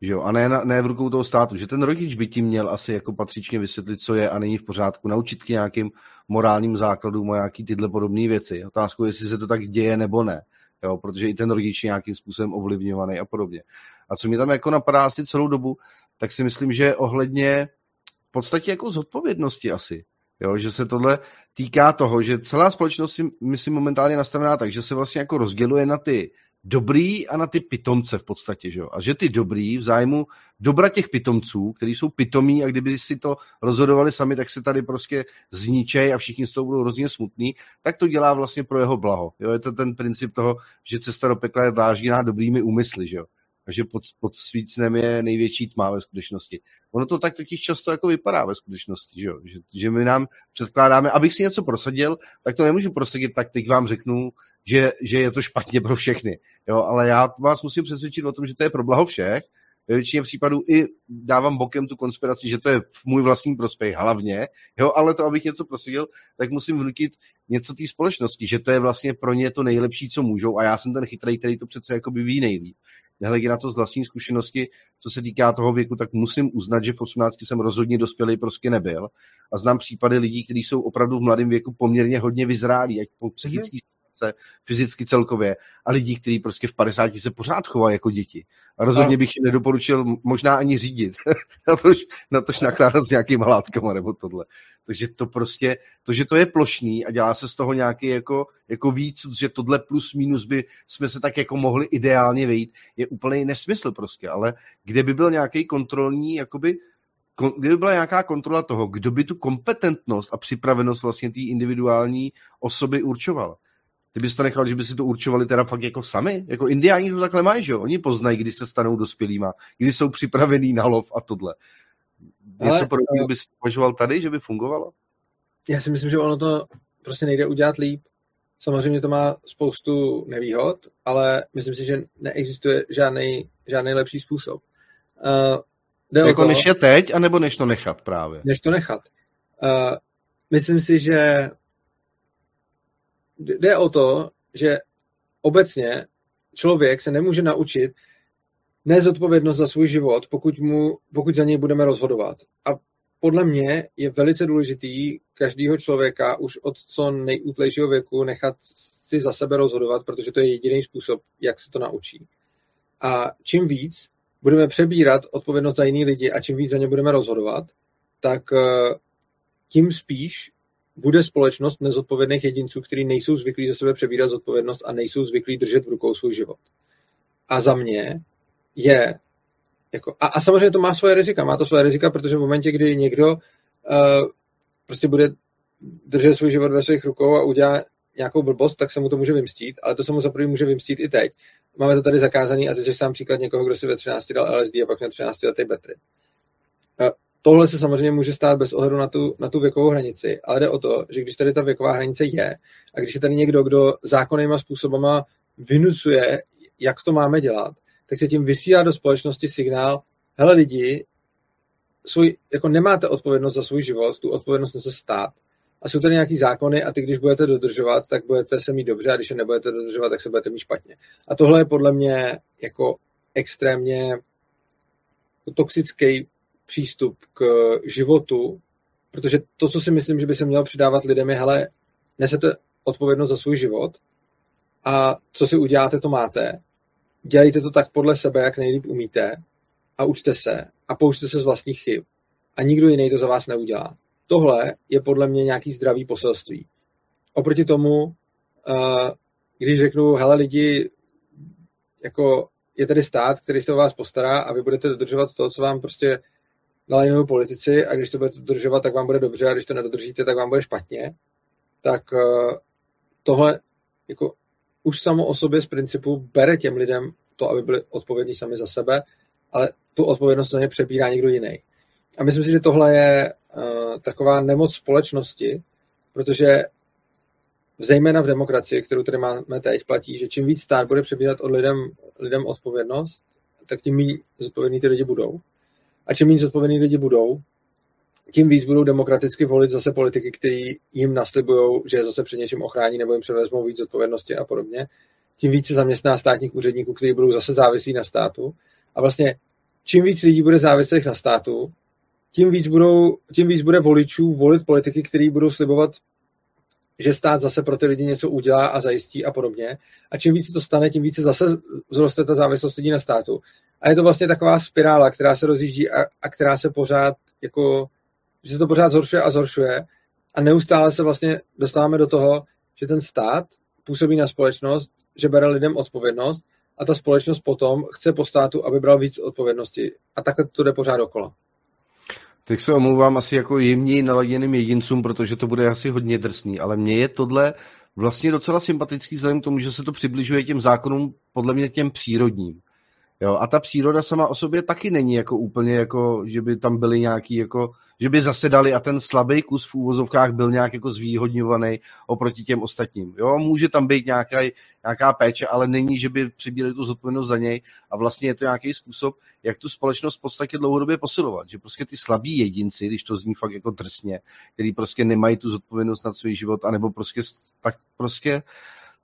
Že jo? A ne, ne v rukou toho státu. Že ten rodič by ti měl asi jako patřičně vysvětlit, co je a není v pořádku, naučit k nějakým morálním základům a nějaký tyhle podobné věci. Otázku, jestli se to tak děje nebo ne. Jo? Protože i ten rodič je nějakým způsobem ovlivňovaný a podobně. A co mi tam jako napadá asi celou dobu, tak si myslím, že ohledně v podstatě jako zodpovědnosti asi. Jo, že se tohle týká toho, že celá společnost, myslím, momentálně nastavená tak, že se vlastně jako rozděluje na ty dobrý a na ty pitomce v podstatě, že jo? A že ty dobrý v zájmu dobra těch pitomců, kteří jsou pitomí a kdyby si to rozhodovali sami, tak se tady prostě zničej a všichni z toho budou hrozně smutný, tak to dělá vlastně pro jeho blaho. Jo? Je to ten princip toho, že cesta do pekla je dlážděná dobrými úmysly, že jo? A že pod, pod svícnem je největší tma ve skutečnosti. Ono to tak totiž často jako vypadá ve skutečnosti, že, že, že my nám předkládáme, abych si něco prosadil, tak to nemůžu prosadit, tak teď vám řeknu, že, že je to špatně pro všechny. Jo, ale já vás musím přesvědčit o tom, že to je pro blaho všech, ve většině případů i dávám bokem tu konspiraci, že to je v můj vlastní prospěch hlavně, jo, ale to, abych něco prosadil, tak musím vnutit něco té společnosti, že to je vlastně pro ně to nejlepší, co můžou a já jsem ten chytrý, který to přece jako by ví nejlíp nehledě na to z vlastní zkušenosti, co se týká toho věku, tak musím uznat, že v 18 jsem rozhodně dospělý prostě nebyl. A znám případy lidí, kteří jsou opravdu v mladém věku poměrně hodně vyzrálí, ať po psychický se fyzicky celkově a lidí, kteří prostě v 50 se pořád chovají jako děti. A rozhodně bych jim nedoporučil možná ani řídit, na tož, na tož nakládat s nějakýma látkama nebo tohle. Takže to prostě, to, že to je plošný a dělá se z toho nějaký jako, jako víc, že tohle plus minus by jsme se tak jako mohli ideálně vejít, je úplný nesmysl prostě, ale kde by byl nějaký kontrolní, jakoby kdyby byla nějaká kontrola toho, kdo by tu kompetentnost a připravenost vlastně té individuální osoby určoval. Bys to nechal, že by si to určovali teda fakt jako sami? Jako indiáni to takhle mají, že jo? Oni poznají, kdy se stanou dospělýma, kdy jsou připravení na lov a tohle. Něco podobného bys považoval tady, že by fungovalo? Já si myslím, že ono to prostě nejde udělat líp. Samozřejmě to má spoustu nevýhod, ale myslím si, že neexistuje žádný, žádný lepší způsob. Uh, jde jako to, než je teď, anebo než to nechat právě? Než to nechat. Uh, myslím si, že jde o to, že obecně člověk se nemůže naučit nezodpovědnost za svůj život, pokud, mu, pokud za něj budeme rozhodovat. A podle mě je velice důležitý každého člověka už od co nejútlejšího věku nechat si za sebe rozhodovat, protože to je jediný způsob, jak se to naučí. A čím víc budeme přebírat odpovědnost za jiný lidi a čím víc za ně budeme rozhodovat, tak eh, tím spíš bude společnost nezodpovědných jedinců, kteří nejsou zvyklí za sebe přebírat zodpovědnost a nejsou zvyklí držet v rukou svůj život. A za mě je jako, a, a samozřejmě to má svoje rizika. Má to svoje rizika, protože v momentě, kdy někdo uh, prostě bude držet svůj život ve svých rukou a udělá nějakou blbost, tak se mu to může vymstít, ale to se mu za může vymstít i teď. Máme to tady zakázaný a teď je sám příklad někoho, kdo si ve 13 dal LSD a pak na 13 letý betry. Tohle se samozřejmě může stát bez ohledu na tu, na tu věkovou hranici, ale jde o to, že když tady ta věková hranice je a když je tady někdo, kdo zákonnýma způsobama vynucuje, jak to máme dělat, tak se tím vysílá do společnosti signál, hele lidi, svůj, jako nemáte odpovědnost za svůj život, tu odpovědnost se stát. A jsou tady nějaký zákony a ty, když budete dodržovat, tak budete se mít dobře a když je nebudete dodržovat, tak se budete mít špatně. A tohle je podle mě jako extrémně toxický přístup k životu, protože to, co si myslím, že by se mělo přidávat lidem, je, hele, nesete odpovědnost za svůj život a co si uděláte, to máte. Dělejte to tak podle sebe, jak nejlíp umíte a učte se a poučte se z vlastních chyb. A nikdo jiný to za vás neudělá. Tohle je podle mě nějaký zdravý poselství. Oproti tomu, eh, když řeknu, hele lidi, jako je tady stát, který se o vás postará a vy budete dodržovat to, co vám prostě nalajnují politici a když to budete dodržovat, tak vám bude dobře a když to nedodržíte, tak vám bude špatně, tak eh, tohle jako už samo o sobě z principu bere těm lidem to, aby byli odpovědní sami za sebe, ale tu odpovědnost za ně přebírá někdo jiný. A myslím si, že tohle je uh, taková nemoc společnosti, protože zejména v demokracii, kterou tady máme teď, platí, že čím víc stát bude přebírat od lidem, lidem odpovědnost, tak tím méně zodpovědní ty lidi budou. A čím méně zodpovědní lidi budou, tím víc budou demokraticky volit zase politiky, kteří jim naslibují, že je zase před něčím ochrání nebo jim převezmou víc odpovědnosti a podobně. Tím více zaměstná státních úředníků, kteří budou zase závislí na státu. A vlastně čím víc lidí bude závislých na státu, tím víc, budou, tím víc bude voličů volit politiky, kteří budou slibovat, že stát zase pro ty lidi něco udělá a zajistí a podobně. A čím více to stane, tím více zase vzroste ta závislost lidí na státu. A je to vlastně taková spirála, která se rozjíždí a, a která se pořád jako, že se to pořád zhoršuje a zhoršuje a neustále se vlastně dostáváme do toho, že ten stát působí na společnost, že bere lidem odpovědnost a ta společnost potom chce po státu, aby bral víc odpovědnosti. A takhle to jde pořád dokola. Teď se omlouvám asi jako jemněji naladěným jedincům, protože to bude asi hodně drsný, ale mně je tohle vlastně docela sympatický vzhledem k tomu, že se to přibližuje těm zákonům, podle mě těm přírodním. Jo, a ta příroda sama o sobě taky není jako úplně jako, že by tam byly nějaký jako, že by zasedali a ten slabý kus v úvozovkách byl nějak jako zvýhodňovaný oproti těm ostatním. Jo, může tam být nějaká, nějaká péče, ale není, že by přibírali tu zodpovědnost za něj a vlastně je to nějaký způsob, jak tu společnost v podstatě dlouhodobě posilovat. Že prostě ty slabí jedinci, když to zní fakt jako drsně, který prostě nemají tu zodpovědnost nad svůj život, anebo prostě tak prostě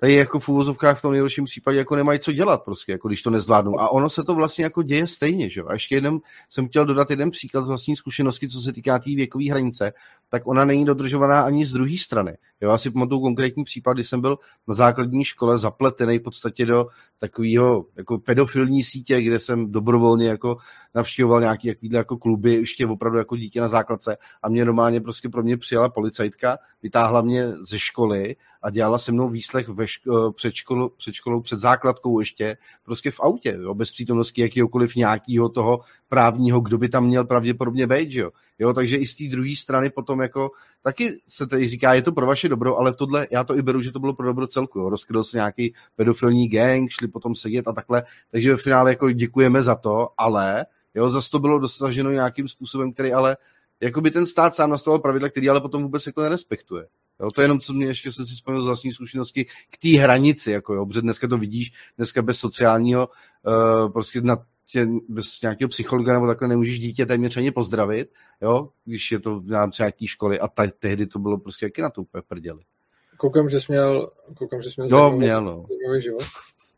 tady jako v úvozovkách v tom nejhorším případě jako nemají co dělat prostě, jako když to nezvládnou. A ono se to vlastně jako děje stejně, že A ještě jeden, jsem chtěl dodat jeden příklad z vlastní zkušenosti, co se týká té tý věkové hranice, tak ona není dodržovaná ani z druhé strany. Jo, já si pamatuju konkrétní případ, kdy jsem byl na základní škole zapletený v podstatě do takového jako pedofilní sítě, kde jsem dobrovolně jako navštěvoval nějaký takovýhle jako kluby, ještě opravdu jako dítě na základce a mě normálně prostě pro mě přijela policajtka, vytáhla mě ze školy a dělala se mnou výslech ve ško- před, školou, před školou, před základkou ještě, prostě v autě, jo, bez přítomnosti jakýhokoliv nějakého toho právního, kdo by tam měl pravděpodobně být, jo. jo takže i z té druhé strany potom jako taky se tady říká, je to pro vaše dobro, ale tohle, já to i beru, že to bylo pro dobro celku, jo. rozkryl se nějaký pedofilní gang, šli potom sedět a takhle, takže ve finále jako děkujeme za to, ale jo, zase to bylo dosaženo nějakým způsobem, který ale jako by ten stát sám nastavil pravidla, který ale potom vůbec jako nerespektuje. Jo, to je jenom, co mě ještě jsem si vzpomněl z vlastní zkušenosti k té hranici, jako jo, protože dneska to vidíš, dneska bez sociálního, uh, prostě na tě, bez nějakého psychologa nebo takhle nemůžeš dítě téměř ani pozdravit, jo, když je to v rámci nějaké školy a ta, tehdy to bylo prostě jaký na to úplně prděli. Koukám, že jsi měl, koukám, že jsi měl jo, měl, no. život.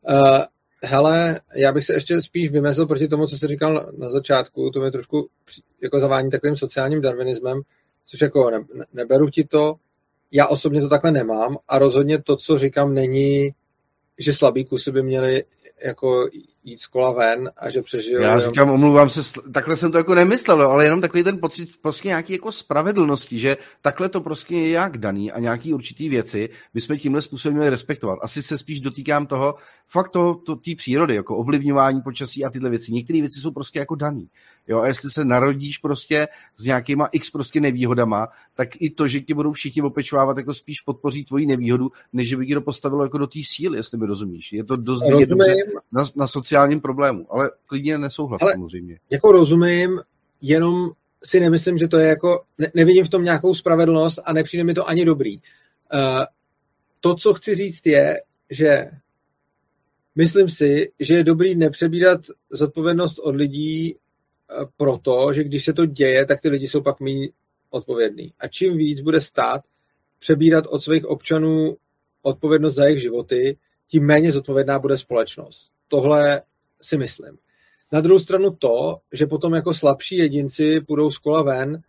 Uh, hele, já bych se ještě spíš vymezil proti tomu, co jsi říkal na začátku, to mě trošku jako zavání takovým sociálním darwinismem, což jako ne, neberu ti to, já osobně to takhle nemám a rozhodně to, co říkám, není, že slabý kusy by měly jako jít z kola ven a že přežijou. Já říkám, omluvám se, takhle jsem to jako nemyslel, ale jenom takový ten pocit prostě nějaký jako spravedlnosti, že takhle to prostě je jak daný a nějaký určitý věci bychom tímhle způsobem měli respektovat. Asi se spíš dotýkám toho, fakt toho, to, té přírody, jako ovlivňování počasí a tyhle věci. Některé věci jsou prostě jako daný. Jo, a jestli se narodíš prostě s nějakýma x prostě nevýhodama, tak i to, že ti budou všichni opečovávat, jako spíš podpoří tvoji nevýhodu, než by ti to postavilo jako do té síly, jestli mi rozumíš. Je to dost na, na sociálním problému, ale klidně nesouhlasím ale samozřejmě. Jako rozumím, jenom si nemyslím, že to je jako, ne, nevidím v tom nějakou spravedlnost a nepřijde mi to ani dobrý. Uh, to, co chci říct, je, že myslím si, že je dobrý nepřebírat zodpovědnost od lidí proto, že když se to děje, tak ty lidi jsou pak méně odpovědní. A čím víc bude stát přebírat od svých občanů odpovědnost za jejich životy, tím méně zodpovědná bude společnost. Tohle si myslím. Na druhou stranu to, že potom jako slabší jedinci půjdou z kola ven,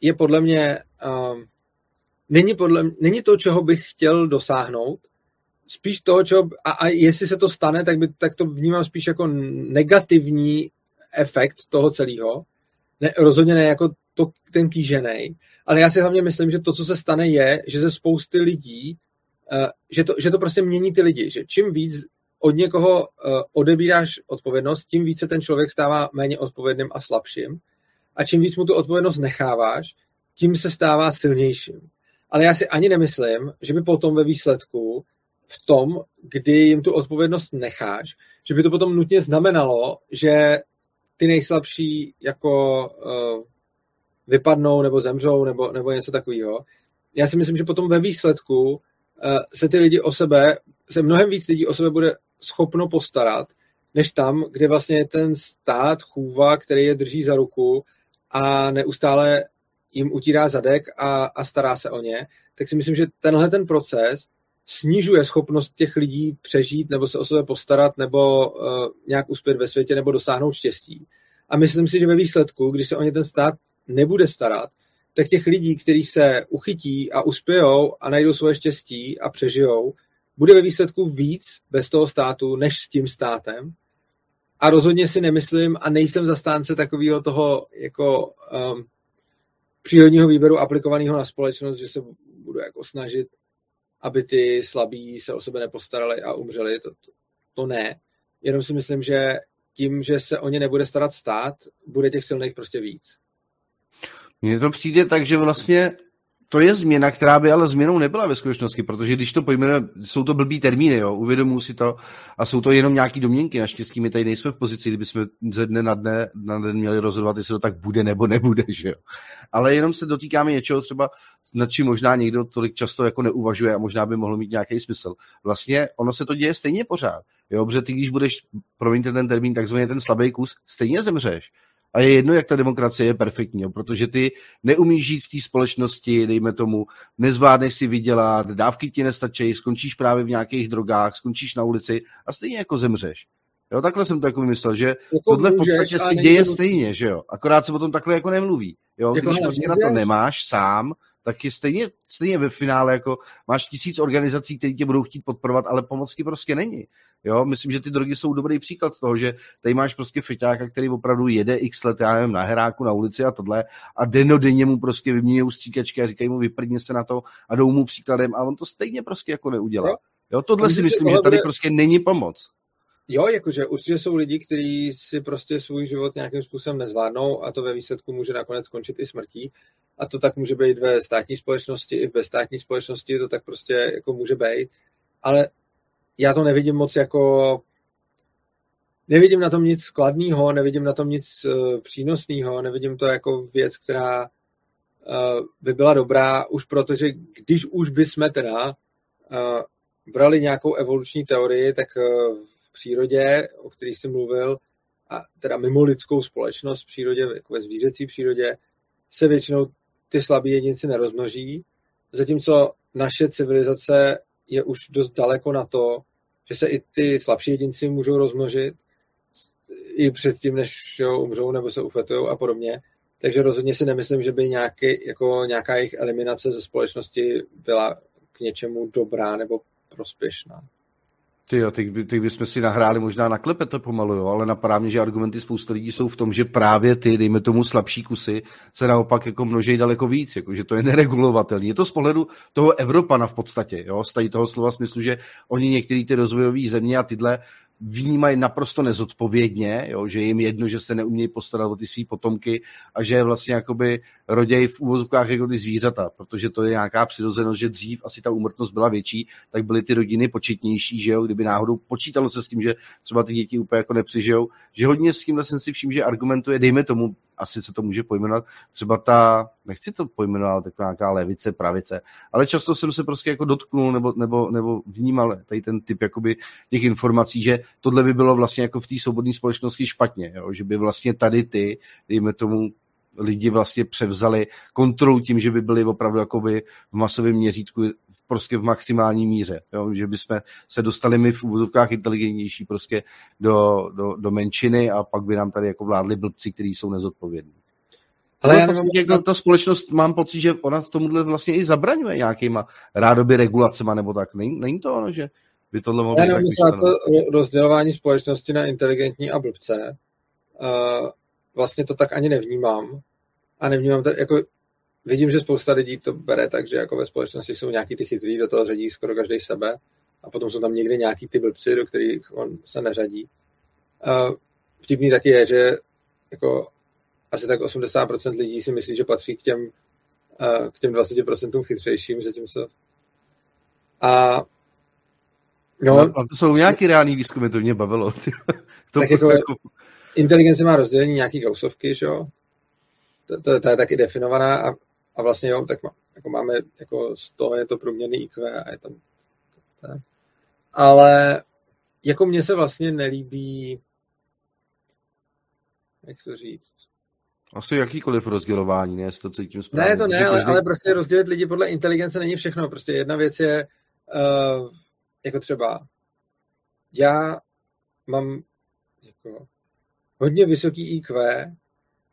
je podle mě, um, není, podle, není to, čeho bych chtěl dosáhnout, spíš to, čeho, a, a jestli se to stane, tak, by, tak to vnímám spíš jako negativní efekt toho celého. Ne, rozhodně ne jako to, ten kýženej, ale já si hlavně myslím, že to, co se stane, je, že ze spousty lidí, uh, že, to, že to prostě mění ty lidi, že čím víc od někoho uh, odebíráš odpovědnost, tím více ten člověk stává méně odpovědným a slabším. A čím víc mu tu odpovědnost necháváš, tím se stává silnějším. Ale já si ani nemyslím, že by potom ve výsledku v tom, kdy jim tu odpovědnost necháš, že by to potom nutně znamenalo, že ty nejslabší jako uh, vypadnou nebo zemřou nebo, nebo něco takového. Já si myslím, že potom ve výsledku uh, se ty lidi o sebe, se mnohem víc lidí o sebe bude schopno postarat, než tam, kde vlastně ten stát chůva, který je drží za ruku a neustále jim utírá zadek a, a stará se o ně, tak si myslím, že tenhle ten proces snižuje schopnost těch lidí přežít nebo se o sebe postarat nebo uh, nějak uspět ve světě nebo dosáhnout štěstí. A myslím si, že ve výsledku, když se o ně ten stát nebude starat, tak těch lidí, kteří se uchytí a uspějou a najdou svoje štěstí a přežijou, bude ve výsledku víc bez toho státu, než s tím státem. A rozhodně si nemyslím a nejsem zastánce takového toho jako um, přírodního výběru aplikovaného na společnost, že se budu jako snažit aby ty slabí se o sebe nepostarali a umřeli, to, to, to ne. Jenom si myslím, že tím, že se o ně nebude starat stát, bude těch silných prostě víc. Mně to přijde tak, že vlastně to je změna, která by ale změnou nebyla ve skutečnosti, protože když to pojmenujeme, jsou to blbý termíny, jo, uvědomuji si to, a jsou to jenom nějaký domněnky, naštěstí my tady nejsme v pozici, kdyby jsme ze dne na, dne na den měli rozhodovat, jestli to tak bude nebo nebude, že jo. Ale jenom se dotýkáme něčeho třeba, nad čím možná někdo tolik často jako neuvažuje a možná by mohlo mít nějaký smysl. Vlastně ono se to děje stejně pořád, jo, protože ty, když budeš, promiňte ten termín, takzvaný ten slabý kus, stejně zemřeš. A je jedno, jak ta demokracie je perfektní, protože ty neumíš žít v té společnosti, dejme tomu, nezvládneš si vydělat, dávky ti nestačí, skončíš právě v nějakých drogách, skončíš na ulici a stejně jako zemřeš. Jo, takhle jsem to jako myslel, že jako tohle v podstatě se děje to... stejně, že jo. Akorát se o tom takhle jako nemluví. Jo, jako když prostě na to nemáš sám, tak je stejně, stejně ve finále jako máš tisíc organizací, které tě budou chtít podporovat, ale pomoc ti prostě není. Jo, myslím, že ty drogy jsou dobrý příklad toho, že tady máš prostě feťáka, který opravdu jede x let, já nevím, na heráku, na ulici a tohle a denodenně mu prostě vyměňují stříkačky a říkají mu vyprdně se na to a jdou mu příkladem a on to stejně prostě jako neudělá. Jo, tohle si myslím, že tady prostě není pomoc. Jo, jakože určitě jsou lidi, kteří si prostě svůj život nějakým způsobem nezvládnou a to ve výsledku může nakonec skončit i smrtí. A to tak může být ve státní společnosti, i ve státní společnosti to tak prostě jako může být. Ale já to nevidím moc jako... Nevidím na tom nic skladného, nevidím na tom nic uh, přínosného, nevidím to jako věc, která uh, by byla dobrá, už protože když už bychom teda uh, brali nějakou evoluční teorii, tak v přírodě, o které jsi mluvil, a teda mimo lidskou společnost v přírodě, jako ve zvířecí přírodě, se většinou ty slabí jedinci nerozmnoží, zatímco naše civilizace je už dost daleko na to, že se i ty slabší jedinci můžou rozmnožit i předtím, než jo, umřou nebo se ufetují a podobně. Takže rozhodně si nemyslím, že by nějaký, jako nějaká jejich eliminace ze společnosti byla k něčemu dobrá nebo prospěšná. Ty jo, teď, by, teď bychom si nahráli možná na klepete pomalu, jo, ale napadá mě, že argumenty spousta lidí jsou v tom, že právě ty, dejme tomu slabší kusy, se naopak jako množí daleko víc, jako, že to je neregulovatelné. Je to z pohledu toho Evropana v podstatě, jo, z toho slova smyslu, že oni některé ty rozvojové země a tyhle vnímají naprosto nezodpovědně, jo, že jim jedno, že se neumějí postarat o ty své potomky a že vlastně jakoby rodějí v úvozovkách jako ty zvířata, protože to je nějaká přirozenost, že dřív asi ta úmrtnost byla větší, tak byly ty rodiny početnější, že jo, kdyby náhodou počítalo se s tím, že třeba ty děti úplně jako nepřižijou, že hodně s tímhle jsem si všiml, že argumentuje, dejme tomu, asi se to může pojmenovat, třeba ta, nechci to pojmenovat, taková nějaká levice, pravice, ale často jsem se prostě jako dotknul nebo, nebo, nebo vnímal tady ten typ jakoby těch informací, že tohle by bylo vlastně jako v té svobodné společnosti špatně, jo? že by vlastně tady ty, dejme tomu, lidi vlastně převzali kontrolu tím, že by byli opravdu jakoby v masovém měřítku prostě v maximální míře. Jo? Že bychom se dostali my v úvozovkách inteligentnější prostě do, do, do menšiny a pak by nám tady jako vládli blbci, kteří jsou nezodpovědní. Ale já nevím, jak ta společnost, mám pocit, že ona tomuhle vlastně i zabraňuje nějakýma rádoby regulacema nebo tak. Není, není to ono, že by tohle mohlo být Já to rozdělování společnosti na inteligentní a blbce. Uh, vlastně to tak ani nevnímám. A nevnímám to, jako vidím, že spousta lidí to bere tak, že jako ve společnosti jsou nějaký ty chytrý, do toho řadí skoro každý sebe a potom jsou tam někde nějaký ty blbci, do kterých on se neřadí. Uh, vtipný taky je, že jako asi tak 80% lidí si myslí, že patří k těm, uh, k těm 20% chytřejším, zatímco a No, no, a to jsou nějaký reální výzkumy, to mě bavilo. to tak jako, jako, inteligence má rozdělení nějaký gausovky, že jo? To, to, to, je taky definovaná a, a vlastně jo, tak má, jako máme jako 100 je to průměrný IQ a je tam tak. Ale jako mně se vlastně nelíbí jak to říct, asi jakýkoliv rozdělování, ne, to cítím správně. Ne, to ne, ale, ale prostě rozdělit lidi podle inteligence není všechno. Prostě jedna věc je, uh, jako třeba já mám jako hodně vysoký IQ,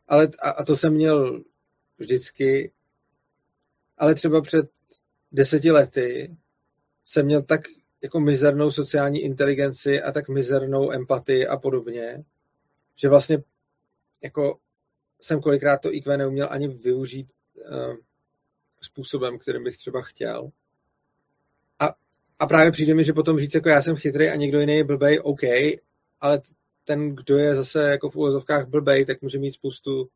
ale, a, a to jsem měl vždycky, ale třeba před deseti lety jsem měl tak jako mizernou sociální inteligenci a tak mizernou empatii a podobně, že vlastně jako jsem kolikrát to IQ neuměl ani využít uh, způsobem, kterým bych třeba chtěl. A a právě přijde mi, že potom říct, jako já jsem chytrý a někdo jiný je blbej, OK, ale ten, kdo je zase jako v úvozovkách blbej, tak může mít spoustu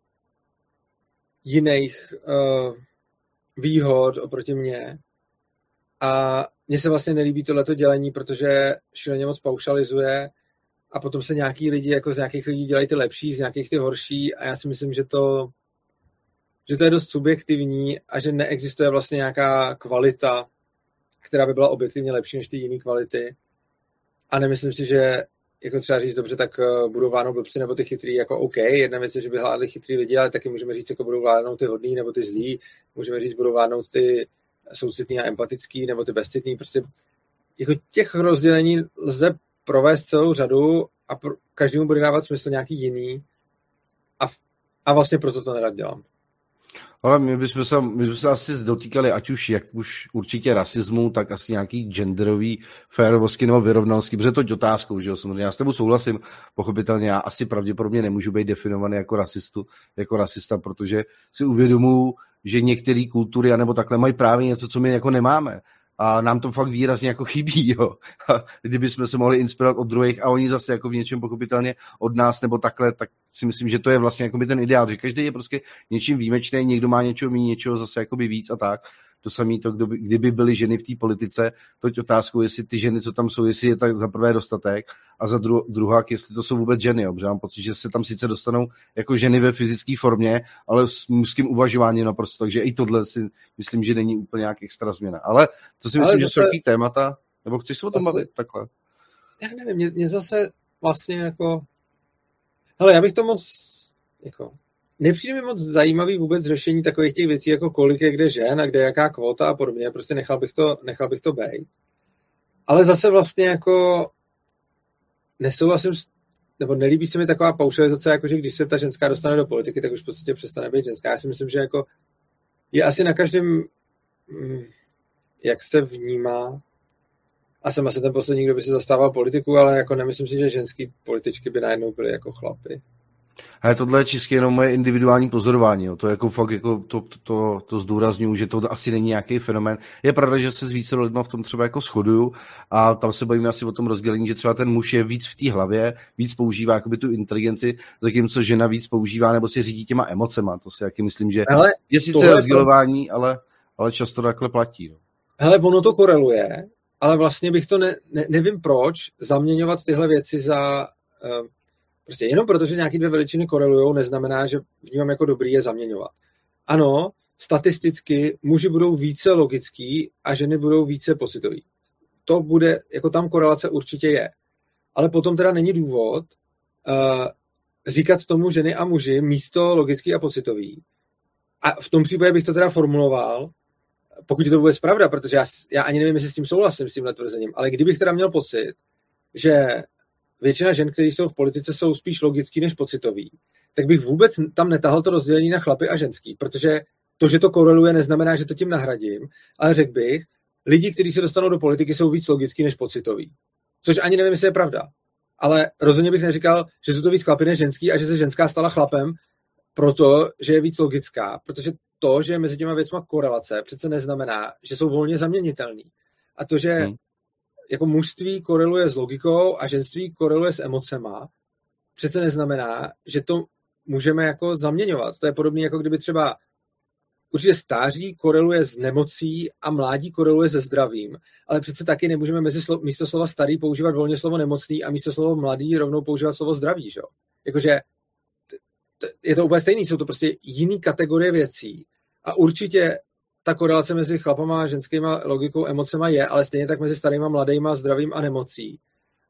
jiných uh, výhod oproti mně. A mně se vlastně nelíbí tohleto dělení, protože šíleně moc paušalizuje a potom se nějaký lidi, jako z nějakých lidí dělají ty lepší, z nějakých ty horší a já si myslím, že to, že to je dost subjektivní a že neexistuje vlastně nějaká kvalita, která by byla objektivně lepší než ty jiné kvality. A nemyslím si, že jako třeba říct dobře, tak eh, budou vládnout blbci nebo ty chytrý, jako OK, jedna věc je, že by vládli chytrý lidi, ale taky můžeme říct, jako budou vládnout ty hodný nebo ty zlí, můžeme říct, budou vládnout ty soucitný a empatický nebo ty bezcitný, prostě jako těch rozdělení lze provést celou řadu a pro, každému bude dávat smysl nějaký jiný. A, a vlastně proto to nerad dělám. Ale my bychom, se, my bychom se asi dotýkali, ať už jak už určitě rasismu, tak asi nějaký genderový férovosti nebo vyrovnalosti, protože to je otázkou, že jo, samozřejmě. Já s tebou souhlasím, pochopitelně, já asi pravděpodobně nemůžu být definovaný jako rasistu, jako rasista, protože si uvědomuji, že některé kultury, anebo takhle mají právě něco, co my jako nemáme a nám to fakt výrazně jako chybí, jo. Kdyby jsme se mohli inspirovat od druhých a oni zase jako v něčem pochopitelně od nás nebo takhle, tak si myslím, že to je vlastně jako by ten ideál, že každý je prostě něčím výjimečný, někdo má něčeho méně, něčeho zase jako by víc a tak. To samé to, kdo by, kdyby byly ženy v té politice, toť otázku, jestli ty ženy, co tam jsou, jestli je tak za prvé dostatek a za dru, druhák, jestli to jsou vůbec ženy. Jo? Protože mám pocit, že se tam sice dostanou jako ženy ve fyzické formě, ale s mužským uvažováním naprosto. Takže i tohle si myslím, že není úplně nějak extra změna. Ale to si myslím, ale že jsou takový témata, nebo chceš se o tom bavit takhle? Já nevím, mě, mě zase vlastně jako... Hele, já bych to moc jako nepřijde mi moc zajímavý vůbec řešení takových těch věcí, jako kolik je kde žen a kde jaká kvota a podobně. Prostě nechal bych to, nechal bych to bejt. Ale zase vlastně jako nesouhlasím nebo nelíbí se mi taková paušalizace, jako že když se ta ženská dostane do politiky, tak už v podstatě přestane být ženská. Já si myslím, že jako je asi na každém, mm, jak se vnímá. A jsem asi ten poslední, kdo by se zastával politiku, ale jako nemyslím si, že ženský političky by najednou byly jako chlapy. Ale tohle je čistě jenom moje individuální pozorování. Jo. To jako fakt jako to, to, to, to zdůraznuju, že to asi není nějaký fenomén. Je pravda, že se s více lidmi v tom třeba jako shoduju a tam se bavíme asi o tom rozdělení, že třeba ten muž je víc v té hlavě, víc používá jakoby tu inteligenci, zatímco žena víc používá nebo si řídí těma emocema. To si jaký myslím, že ale je sice rozdělování, to... ale, ale často takhle platí. Jo. Hele, ono to koreluje, ale vlastně bych to ne, ne, nevím proč zaměňovat tyhle věci za uh, Prostě jenom protože že nějaké dvě veličiny korelují, neznamená, že vnímám jako dobrý je zaměňovat. Ano, statisticky muži budou více logický a ženy budou více pocitový. To bude, jako tam korelace určitě je. Ale potom teda není důvod uh, říkat tomu ženy a muži místo logický a pocitový. A v tom případě bych to teda formuloval, pokud je to vůbec pravda, protože já, já ani nevím, jestli s tím souhlasím, s tímhle tvrzením, ale kdybych teda měl pocit, že většina žen, které jsou v politice, jsou spíš logický než pocitový, tak bych vůbec tam netahal to rozdělení na chlapy a ženský, protože to, že to koreluje, neznamená, že to tím nahradím, ale řekl bych, lidi, kteří se dostanou do politiky, jsou víc logický než pocitoví. Což ani nevím, jestli je pravda. Ale rozhodně bych neříkal, že jsou to víc chlapy než ženský a že se ženská stala chlapem, proto, že je víc logická. Protože to, že je mezi těma věcma korelace, přece neznamená, že jsou volně zaměnitelný. A to, že hmm jako mužství koreluje s logikou a ženství koreluje s emocema, přece neznamená, že to můžeme jako zaměňovat. To je podobné, jako kdyby třeba určitě stáří koreluje s nemocí a mládí koreluje se zdravím, ale přece taky nemůžeme mezi slo- místo slova starý používat volně slovo nemocný a místo slovo mladý rovnou používat slovo zdraví, že? Jakože je to úplně stejný, jsou to prostě jiný kategorie věcí a určitě ta korelace mezi chlapama a ženskýma logikou, emocema je, ale stejně tak mezi starýma, mladýma, zdravím a nemocí.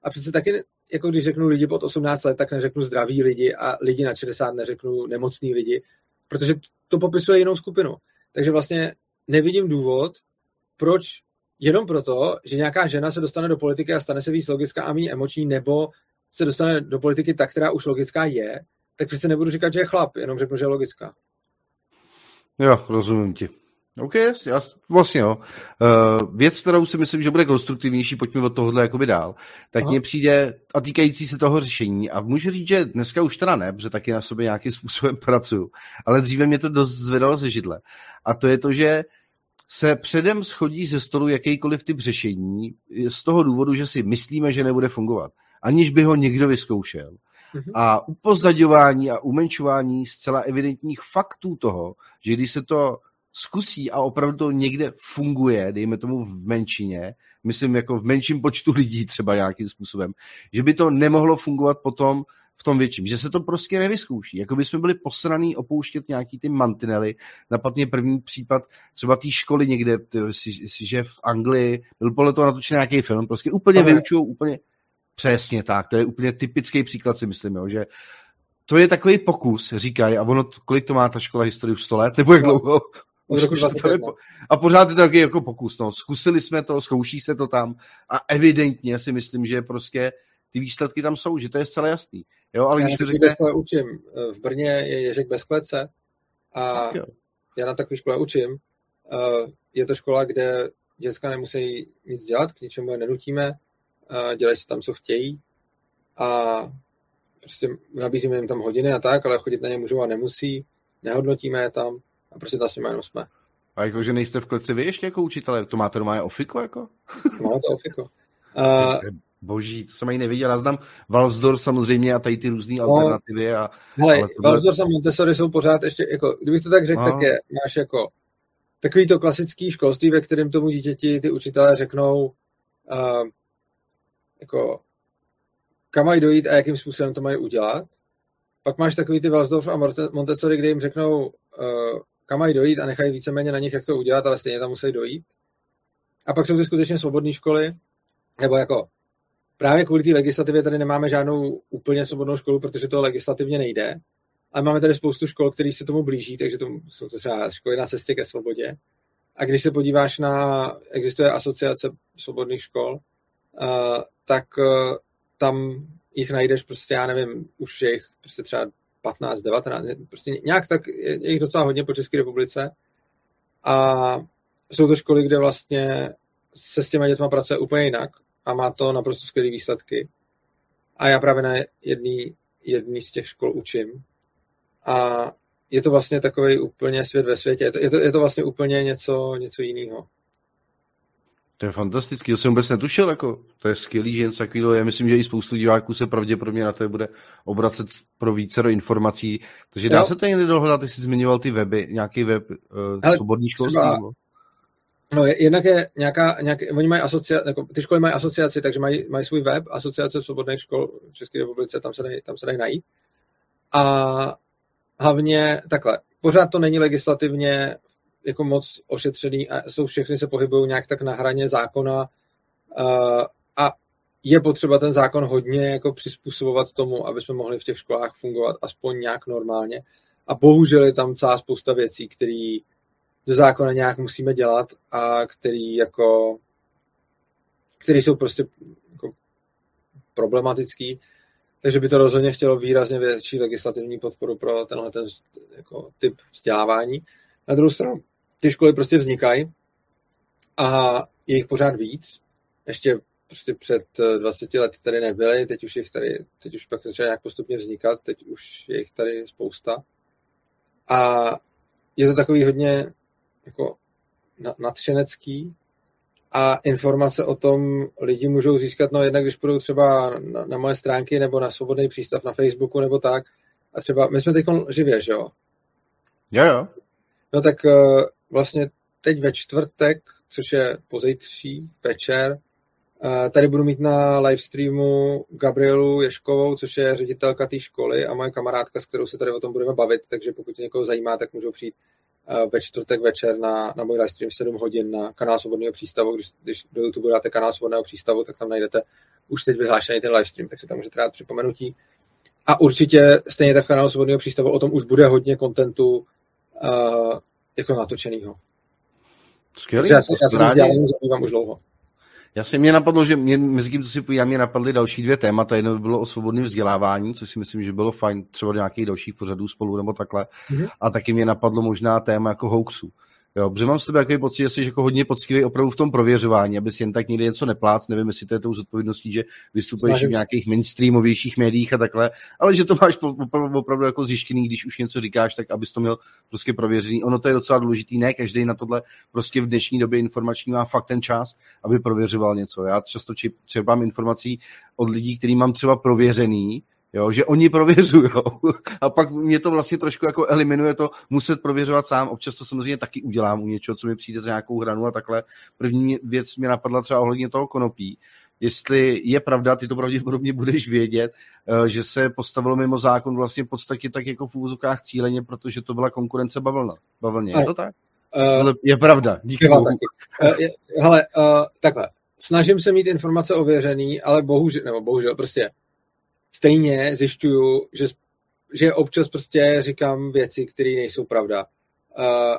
A přece taky, jako když řeknu lidi pod 18 let, tak neřeknu zdraví lidi a lidi na 60 neřeknu nemocný lidi, protože to popisuje jinou skupinu. Takže vlastně nevidím důvod, proč jenom proto, že nějaká žena se dostane do politiky a stane se víc logická a méně emoční, nebo se dostane do politiky ta, která už logická je, tak přece nebudu říkat, že je chlap, jenom řeknu, že je logická. Jo, rozumím ti. OK, já, vlastně jo. Uh, věc, kterou si myslím, že bude konstruktivnější, pojďme od tohohle jakoby dál, tak mně přijde, a týkající se toho řešení, a můžu říct, že dneska už teda ne, protože taky na sobě nějakým způsobem pracuju, ale dříve mě to dost zvedalo ze židle. A to je to, že se předem schodí ze stolu jakýkoliv typ řešení z toho důvodu, že si myslíme, že nebude fungovat, aniž by ho někdo vyzkoušel. Mm-hmm. A upozadňování a umenčování zcela evidentních faktů toho, že když se to zkusí a opravdu to někde funguje, dejme tomu v menšině, myslím jako v menším počtu lidí třeba nějakým způsobem, že by to nemohlo fungovat potom v tom větším, že se to prostě nevyzkouší. Jako by jsme byli posraný opouštět nějaký ty mantinely. Napadně první případ třeba té školy někde, že v Anglii byl podle toho natočený nějaký film, prostě úplně vyučují, úplně přesně tak, to je úplně typický příklad si myslím, jo, že to je takový pokus, říkají, a ono, kolik to má ta škola historii už 100 let, nebo jak no. dlouho? A pořád je to taky jako pokus, no. Zkusili jsme to, zkouší se to tam a evidentně si myslím, že prostě ty výsledky tam jsou, že to je zcela jasný. Jo, ale já když to řekne... učím. V Brně je Ježek bez klece a já na takové škole učím. Je to škola, kde děcka nemusí nic dělat, k ničemu je nenutíme, dělají si tam, co chtějí a prostě nabízíme jim tam hodiny a tak, ale chodit na ně můžou a nemusí, nehodnotíme je tam a prostě tam s nimi jenom jsme. A jako, že nejste v kleci vy ještě jako učitele, to máte doma ofiko jako? Máme to ofiko. Uh, Boží, to jsem ani neviděl. Já znám Valsdorf samozřejmě a tady ty různé no, alternativy. A, hele, ale tohle... Valsdorf a Montessori jsou pořád ještě, jako, kdybych to tak řekl, no. tak je, máš jako takový to klasický školství, ve kterém tomu dítěti ty učitelé řeknou, uh, jako, kam mají dojít a jakým způsobem to mají udělat. Pak máš takový ty Valsdorf a Montessori, kde jim řeknou, uh, kam mají dojít a nechají víceméně na nich, jak to udělat, ale stejně tam musí dojít. A pak jsou ty skutečně svobodné školy, nebo jako právě kvůli té legislativě tady nemáme žádnou úplně svobodnou školu, protože to legislativně nejde. Ale máme tady spoustu škol, které se tomu blíží, takže to jsou to třeba školy na cestě ke svobodě. A když se podíváš na, existuje asociace svobodných škol, uh, tak uh, tam jich najdeš prostě, já nevím, už jich prostě třeba 15, 19, prostě nějak tak je jich docela hodně po České republice. A jsou to školy, kde vlastně se s těma dětma pracuje úplně jinak a má to naprosto skvělé výsledky. A já právě na jedný, jedný z těch škol učím. A je to vlastně takový úplně svět ve světě. Je to, je to, je to vlastně úplně něco, něco jiného. To je fantastický, to jsem vůbec netušil, jako, to je skvělý, že něco takového Já myslím, že i spoustu diváků se pravděpodobně na to bude obracet pro více do informací. Takže dá jo. se to někdy dohledat, ty jsi zmiňoval ty weby, nějaký web uh, svobodný školství? Třeba, No, jednak je nějaká, nějaký, oni mají asociaci, jako, ty školy mají asociaci, takže mají, mají svůj web, asociace svobodných škol v České republice, tam se dají, tam se dají najít. A hlavně takhle, pořád to není legislativně jako moc ošetřený a jsou všechny se pohybují nějak tak na hraně zákona uh, a je potřeba ten zákon hodně jako přizpůsobovat tomu, aby jsme mohli v těch školách fungovat aspoň nějak normálně. A bohužel je tam celá spousta věcí, které ze zákona nějak musíme dělat a který jako který jsou prostě jako problematický, takže by to rozhodně chtělo výrazně větší legislativní podporu pro tenhle ten jako, typ vzdělávání. Na druhou stranu, ty školy prostě vznikají a je jich pořád víc. Ještě prostě před 20 lety tady nebyly, teď už jich tady, teď už pak začíná nějak postupně vznikat, teď už je jich tady spousta. A je to takový hodně jako nadšenecký a informace o tom lidi můžou získat, no jednak když půjdou třeba na, na moje stránky nebo na svobodný přístav na Facebooku nebo tak, a třeba, my jsme teď živě, že jo? Jo, jo. No tak uh, vlastně teď ve čtvrtek, což je pozejtří večer, uh, tady budu mít na livestreamu Gabrielu Ješkovou, což je ředitelka té školy a moje kamarádka, s kterou se tady o tom budeme bavit, takže pokud někoho zajímá, tak můžou přijít ve čtvrtek večer na, na můj livestream 7 hodin na kanál Svobodného přístavu. Když, když do YouTube dáte kanál Svobodného přístavu, tak tam najdete už teď vyhlášený ten livestream, takže tam můžete dát připomenutí. A určitě stejně tak v kanálu Svobodného přístavu o tom už bude hodně kontentu uh, jako natočenýho. Skvělý. Já se, já se zabývám už dlouho. Já si mě napadlo, že mě, mezi tím, co si povídám, mě napadly další dvě témata. Jedno by bylo o svobodném vzdělávání, což si myslím, že bylo fajn třeba do nějakých dalších pořadů spolu nebo takhle. Mm-hmm. A taky mě napadlo možná téma jako hoaxu. Jo, protože mám s tebe takový pocit, že jsi jako hodně poctivý opravdu v tom prověřování, aby si jen tak někde něco neplác. Nevím, jestli to je tou zodpovědností, že vystupuješ v nějakých mainstreamovějších médiích a takhle, ale že to máš opravdu, opravdu jako zjištěný, když už něco říkáš, tak abys to měl prostě prověřený. Ono to je docela důležitý, ne každý na tohle prostě v dnešní době informační má fakt ten čas, aby prověřoval něco. Já často čerpám informací od lidí, který mám třeba prověřený, Jo, že oni prověřují. A pak mě to vlastně trošku jako eliminuje to muset prověřovat sám. Občas to samozřejmě taky udělám u něčeho, co mi přijde za nějakou hranu a takhle. První věc mě napadla třeba ohledně toho konopí. Jestli je pravda, ty to pravděpodobně budeš vědět, eh, že se postavilo mimo zákon vlastně v podstatě tak jako v úvozovkách cíleně, protože to byla konkurence bavlna. Bavlně, je to tak? Uh, je pravda, díky bohu. Taky. Uh, hele, uh, takhle. Snažím se mít informace ověřený, ale bohužel, nebo bohužel, prostě stejně zjišťuju, že, že občas prostě říkám věci, které nejsou pravda. Uh,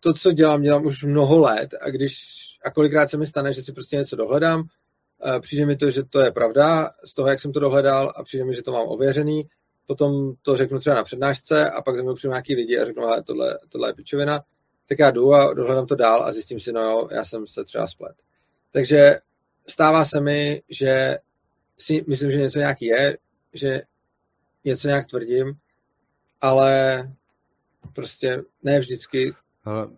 to, co dělám, dělám už mnoho let a když a kolikrát se mi stane, že si prostě něco dohledám, uh, přijde mi to, že to je pravda z toho, jak jsem to dohledal a přijde mi, že to mám ověřený, potom to řeknu třeba na přednášce a pak za mnou přijde nějaký lidi a řeknu, že tohle, tohle je pičovina, tak já jdu a dohledám to dál a zjistím si, no jo, já jsem se třeba splet. Takže stává se mi, že si myslím, že něco nějaký je, že něco nějak tvrdím, ale prostě ne vždycky.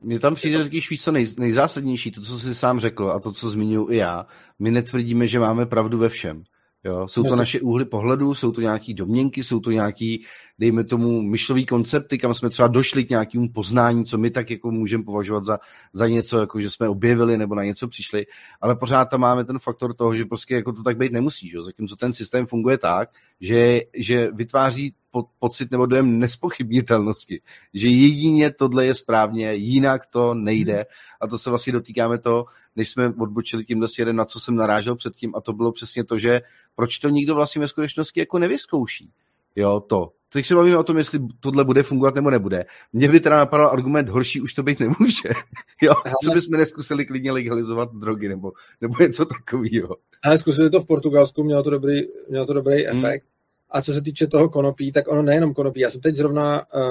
Mně tam přijde totiž víc co nej, nejzásadnější, to, co jsi sám řekl a to, co zmiňuji i já. My netvrdíme, že máme pravdu ve všem. Jo? Jsou to no naše úhly pohledu, jsou to nějaké domněnky, jsou to nějaké, dejme tomu, myšlový koncepty, kam jsme třeba došli k nějakému poznání, co my tak jako můžeme považovat za, za něco, jako že jsme objevili nebo na něco přišli, ale pořád tam máme ten faktor toho, že prostě jako to tak být nemusí. Že? Zatímco ten systém funguje tak, že, že vytváří po, pocit nebo dojem nespochybnitelnosti, že jedině tohle je správně, jinak to nejde a to se vlastně dotýkáme to, než jsme odbočili tímhle směrem, na co jsem narážel předtím a to bylo přesně to, že proč to nikdo vlastně ve skutečnosti jako nevyzkouší. Jo, to. Teď se bavíme o tom, jestli tohle bude fungovat nebo nebude. Mně by teda napadal argument, horší už to být nemůže. jo, co bychom neskusili klidně legalizovat drogy nebo, nebo něco takového. Ale zkusili to v Portugalsku, mělo to dobrý, mělo to dobrý hmm. efekt. A co se týče toho konopí, tak ono nejenom konopí. Já jsem teď zrovna uh,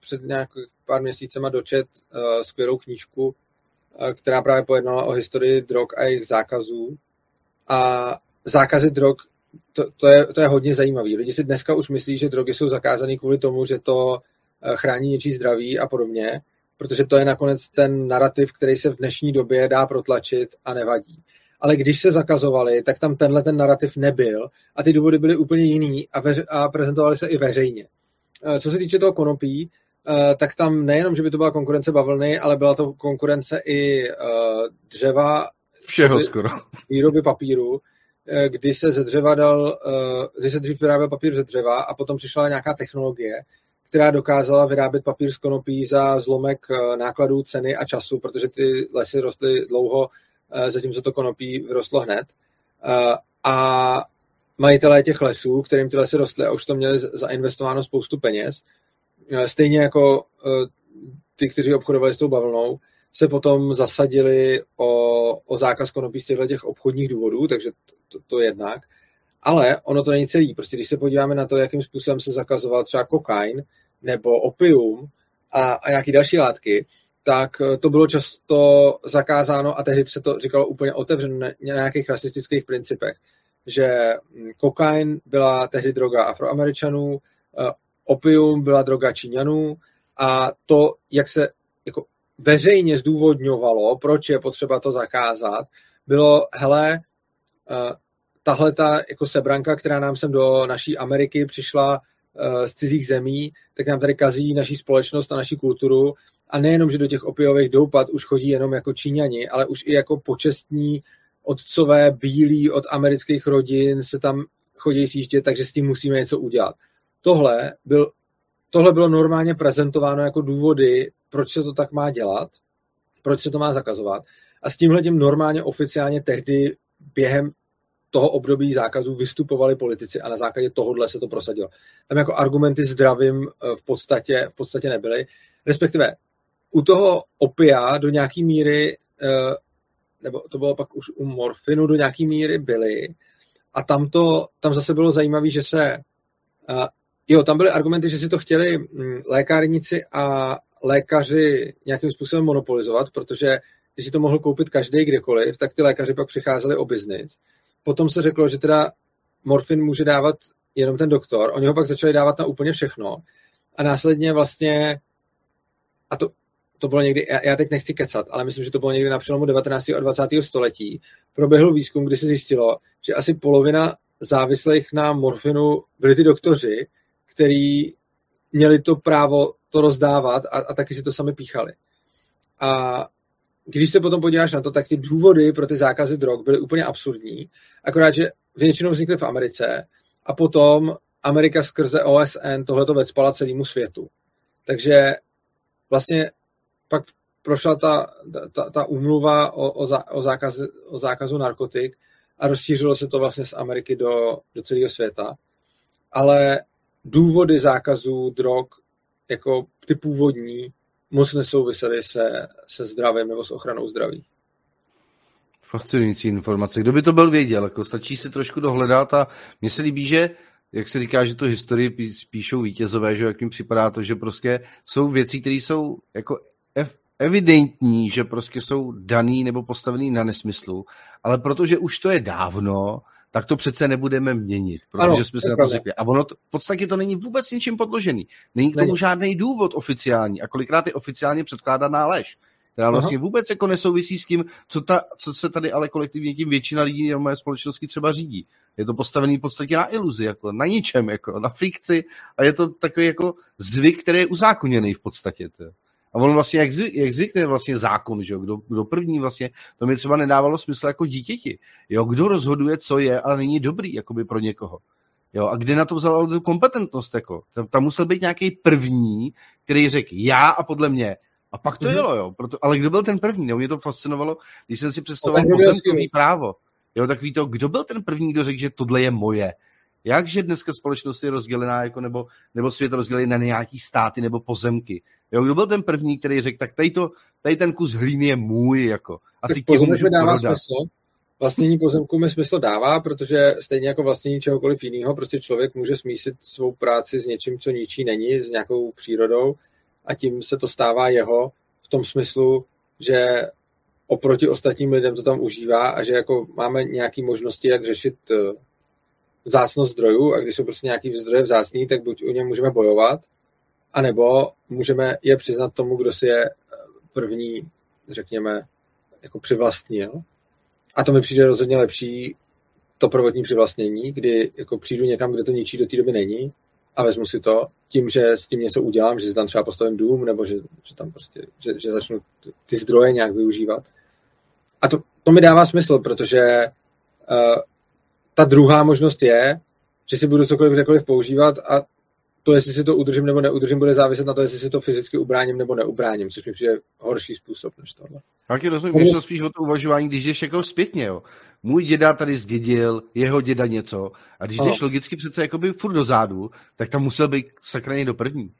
před nějakých pár měsícema dočet uh, skvělou knížku, uh, která právě pojednala o historii drog a jejich zákazů. A zákazy drog, to, to, je, to je hodně zajímavý. Lidi si dneska už myslí, že drogy jsou zakázané kvůli tomu, že to chrání něčí zdraví a podobně, protože to je nakonec ten narrativ, který se v dnešní době dá protlačit a nevadí ale když se zakazovali, tak tam tenhle ten narrativ nebyl a ty důvody byly úplně jiný a, veř- a prezentovali se i veřejně. Eh, co se týče toho konopí, eh, tak tam nejenom, že by to byla konkurence bavlny, ale byla to konkurence i eh, dřeva. Všeho skoro. Výroby papíru, kdy se ze dřeva dal, kdy se dřív vyráběl papír ze dřeva a potom přišla nějaká technologie, která dokázala vyrábět papír z konopí za zlomek nákladů, ceny a času, protože ty lesy rostly dlouho zatímco to konopí vyrostlo hned. Eh, a majitelé těch lesů, kterým ty lesy rostly a už to měli zainvestováno spoustu peněz, eh, stejně jako ty, kteří obchodovali s tou bavlnou, se potom zasadili o, o zákaz konopí z těchto těch obchodních důvodů, takže to, to jednak. Ale ono to není celý. Prostě když se podíváme na to, jakým způsobem se zakazoval třeba kokain nebo opium a, a nějaké další látky, tak eh, to bylo často zakázáno a tehdy se to říkalo úplně otevřeně na nějakých rasistických principech, že hm, kokain byla tehdy droga afroameričanů, eh, opium byla droga Číňanů a to, jak se jako veřejně zdůvodňovalo, proč je potřeba to zakázat, bylo, hele, eh, tahle ta jako sebranka, která nám sem do naší Ameriky přišla z cizích zemí, tak nám tady kazí naší společnost a naší kulturu a nejenom, že do těch opiových doupat už chodí jenom jako Číňani, ale už i jako počestní otcové bílí od amerických rodin se tam chodí sjíždět, takže s tím musíme něco udělat. Tohle, byl, tohle bylo normálně prezentováno jako důvody, proč se to tak má dělat, proč se to má zakazovat. A s tímhle tím normálně oficiálně tehdy během toho období zákazů vystupovali politici a na základě tohohle se to prosadilo. Tam jako argumenty zdravím eh, v podstatě, v podstatě nebyly. Respektive u toho opia do nějaký míry, eh, nebo to bylo pak už u morfinu do nějaký míry byly. A tam, to, tam zase bylo zajímavé, že se, eh, jo, tam byly argumenty, že si to chtěli hm, lékárníci a lékaři nějakým způsobem monopolizovat, protože když si to mohl koupit každý kdekoliv, tak ty lékaři pak přicházeli o biznis. Potom se řeklo, že teda morfin může dávat jenom ten doktor, oni ho pak začali dávat na úplně všechno a následně vlastně, a to, to bylo někdy, já, já teď nechci kecat, ale myslím, že to bylo někdy na přelomu 19. a 20. století, proběhl výzkum, kdy se zjistilo, že asi polovina závislých na morfinu byli ty doktoři, který měli to právo to rozdávat a, a taky si to sami píchali. A když se potom podíváš na to, tak ty důvody pro ty zákazy drog byly úplně absurdní, akorát, že většinou vznikly v Americe a potom Amerika skrze OSN tohleto vecpala celému světu. Takže vlastně pak prošla ta, ta, ta umluva o, o, zá, o, zákaz, o zákazu narkotik a rozšířilo se to vlastně z Ameriky do, do celého světa. Ale důvody zákazů drog jako ty původní moc nesouvisely se, se zdravím nebo s ochranou zdraví. Fascinující informace. Kdo by to byl věděl? Jako stačí si trošku dohledat a mně se líbí, že jak se říká, že to historii píšou vítězové, že jak jim připadá to, že prostě jsou věci, které jsou jako evidentní, že prostě jsou daný nebo postavený na nesmyslu, ale protože už to je dávno, tak to přece nebudeme měnit, protože ano, jsme se na to řekli. A ono to, v podstatě to není vůbec ničím podložený. Není k tomu žádný důvod oficiální a kolikrát je oficiálně předkládaná lež která vlastně Aha. vůbec jako nesouvisí s tím, co, ta, co se tady ale kolektivně tím většina lidí na mé společnosti třeba řídí. Je to postavený v podstatě na iluzi, jako na ničem, jako na fikci a je to takový jako zvyk, který je uzákoněný v podstatě. To. A on vlastně, jak, zvyk, jak zvykne vlastně zákon, že jo? Kdo, kdo první vlastně, to mi třeba nedávalo smysl jako dítěti. Jo? Kdo rozhoduje, co je a není dobrý jakoby pro někoho. Jo, a kde na to vzal tu kompetentnost? Jako? Tam, tam musel být nějaký první, který řekl já a podle mě. A pak to mm-hmm. jelo, jo. Proto, ale kdo byl ten první? No, mě to fascinovalo, když jsem si představoval pozemkový právo. Jo, takový to, kdo byl ten první, kdo řekl, že tohle je moje? Jakže dneska společnost je rozdělená, jako nebo, nebo svět rozdělený na nějaký státy nebo pozemky? Jo, kdo byl ten první, který řekl, tak tady, to, tady ten kus hlíny je můj, jako. A ty pozemek mi dává prodat. smysl. Vlastnění pozemku mi smysl dává, protože stejně jako vlastnění čehokoliv jiného, prostě člověk může smísit svou práci s něčím, co ničí není, s nějakou přírodou a tím se to stává jeho v tom smyslu, že oproti ostatním lidem to tam užívá a že jako máme nějaké možnosti, jak řešit eh, vzácnost zdrojů a když jsou prostě nějaký zdroje vzácný, tak buď u ně můžeme bojovat, anebo můžeme je přiznat tomu, kdo si je eh, první, řekněme, jako přivlastnil. A to mi přijde rozhodně lepší to prvotní přivlastnění, kdy jako přijdu někam, kde to ničí do té doby není a vezmu si to tím, že s tím něco udělám, že si tam třeba postavím dům, nebo že, že tam prostě, že, že začnu ty zdroje nějak využívat. A to, to mi dává smysl, protože uh, ta druhá možnost je, že si budu cokoliv kdekoliv používat a to, jestli si to udržím nebo neudržím, bude záviset na to, jestli si to fyzicky ubráním nebo neubráním, což mi přijde horší způsob než tohle. Tak rozumím, když to spíš o to uvažování, když jdeš jako zpětně, jo. Můj děda tady zdědil, jeho děda něco, a když jdeš logicky přece jakoby furt dozadu, tak tam musel být sakraně do první.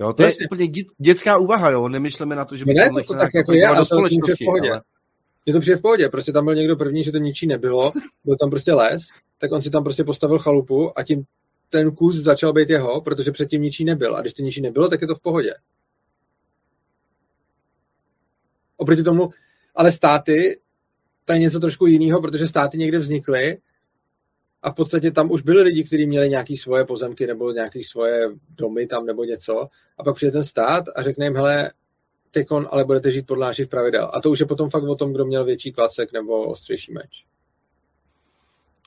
Jo, to Jasně. je úplně dě, dětská úvaha, jo, nemyšleme na to, že by ne, to, to tak jako je, do společnosti. To ale... Je to přijde v pohodě, prostě tam byl někdo první, že to ničí nebylo, byl tam prostě les, tak on si tam prostě postavil chalupu a tím ten kus začal být jeho, protože předtím ničí nebyl. A když to ničí nebylo, tak je to v pohodě. Oproti tomu, ale státy, to je něco trošku jiného, protože státy někde vznikly a v podstatě tam už byli lidi, kteří měli nějaké svoje pozemky nebo nějaké svoje domy tam nebo něco. A pak přijde ten stát a řekne jim, hele, tekon, ale budete žít podle našich pravidel. A to už je potom fakt o tom, kdo měl větší klacek nebo ostřejší meč.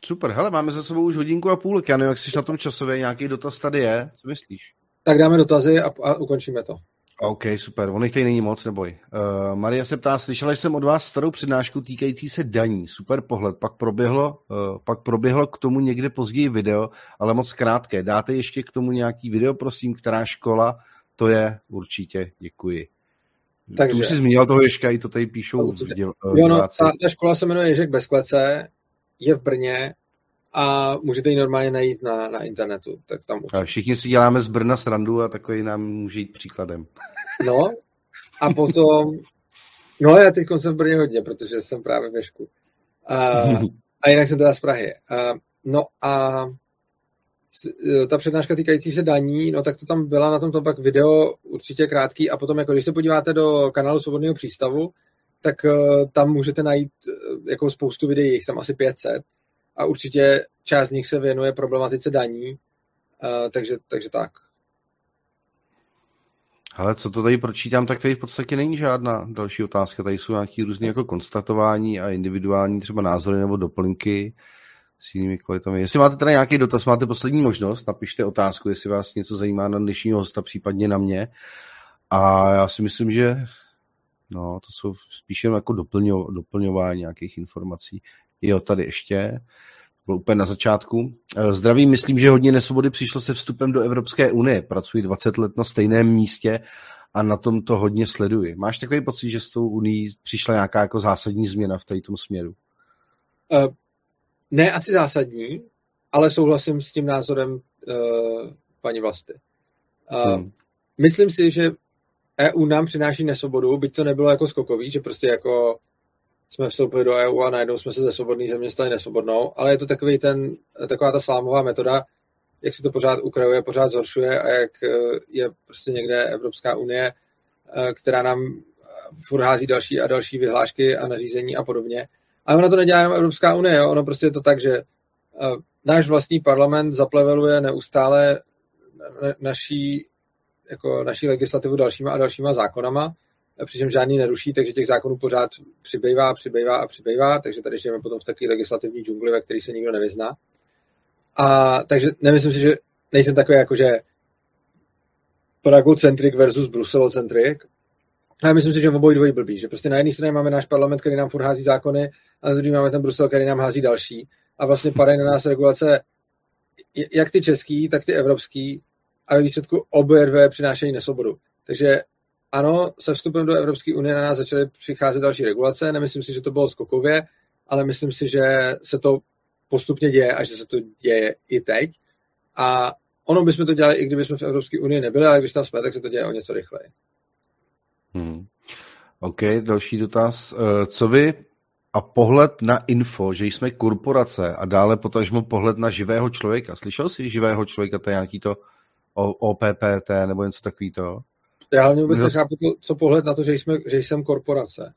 Super, hele, máme za sebou už hodinku a půl, já nevím, jak jsi na tom časově, nějaký dotaz tady je, co myslíš? Tak dáme dotazy a, a ukončíme to. OK, super, on jich tady není moc, neboj. Uh, Maria se ptá, slyšela jsem od vás starou přednášku týkající se daní, super pohled, pak proběhlo, uh, pak proběhlo k tomu někde později video, ale moc krátké. Dáte ještě k tomu nějaký video, prosím, která škola, to je určitě, děkuji. Takže, tu už jsi zmínil toho Ježka, i to tady píšou. V děl, jo, no, ta, ta, škola se jmenuje Ježek bez klece, je v Brně a můžete ji normálně najít na, na internetu. Tak tam a všichni si děláme z Brna srandu a takový nám může jít příkladem. No a potom, no já teď jsem v Brně hodně, protože jsem právě ve šku. A, a jinak jsem teda z Prahy. A, no a ta přednáška týkající se daní, no tak to tam byla na tom to pak video určitě krátký a potom jako když se podíváte do kanálu Svobodného přístavu, tak uh, tam můžete najít uh, jako spoustu videí, jich tam asi 500 a určitě část z nich se věnuje problematice daní, takže, takže tak. Ale co to tady pročítám, tak tady v podstatě není žádná další otázka. Tady jsou nějaké různé jako konstatování a individuální třeba názory nebo doplňky s jinými kvalitami. Jestli máte tady nějaký dotaz, máte poslední možnost, napište otázku, jestli vás něco zajímá na dnešního hosta, případně na mě. A já si myslím, že no, to jsou spíše jako doplňo, doplňování nějakých informací. Jo, tady ještě bylo úplně na začátku. Eh, zdraví, myslím, že hodně nesvobody přišlo se vstupem do Evropské unie. Pracuji 20 let na stejném místě a na tom to hodně sleduji. Máš takový pocit, že s tou unii přišla nějaká jako zásadní změna v tom směru? Ne asi zásadní, ale souhlasím s tím názorem uh, paní Vlasty. Uh, hmm. Myslím si, že EU nám přináší nesvobodu, byť to nebylo jako skokový, že prostě jako jsme vstoupili do EU a najednou jsme se ze svobodný země stali nesvobodnou, ale je to takový ten, taková ta slámová metoda, jak se to pořád ukrajuje, pořád zhoršuje a jak e, je prostě někde Evropská unie, e, která nám furt hází další a další vyhlášky a nařízení a podobně. Ale ona to nedělá jenom Evropská unie, jo? ono prostě je to tak, že e, náš vlastní parlament zapleveluje neustále naší, jako naší legislativu dalšíma a dalšíma zákonama, přičemž žádný neruší, takže těch zákonů pořád přibývá, přibývá a přibývá, takže tady žijeme potom v takové legislativní džungli, ve který se nikdo nevyzná. A takže nemyslím si, že nejsem takový jako, že Pragocentrik versus bruselocentrik, ale myslím si, že obojí dvojí blbý, že prostě na jedné straně máme náš parlament, který nám furt hází zákony, a na druhé máme ten Brusel, který nám hází další. A vlastně padají na nás regulace jak ty český, tak ty evropský a ve výsledku obě dvě přinášejí nesvobodu. Takže ano, se vstupem do Evropské unie na nás začaly přicházet další regulace. Nemyslím si, že to bylo skokově, ale myslím si, že se to postupně děje a že se to děje i teď. A ono bychom to dělali, i kdyby jsme v Evropské unii nebyli, ale když tam jsme, tak se to děje o něco rychleji. Hmm. OK, další dotaz. Eh, co vy a pohled na info, že jsme korporace a dále potažmo pohled na živého člověka. Slyšel jsi živého člověka, to je nějaký to OPPT nebo něco takového? Já hlavně vůbec nechápu, to, co pohled na to, že, jsme, že jsem korporace.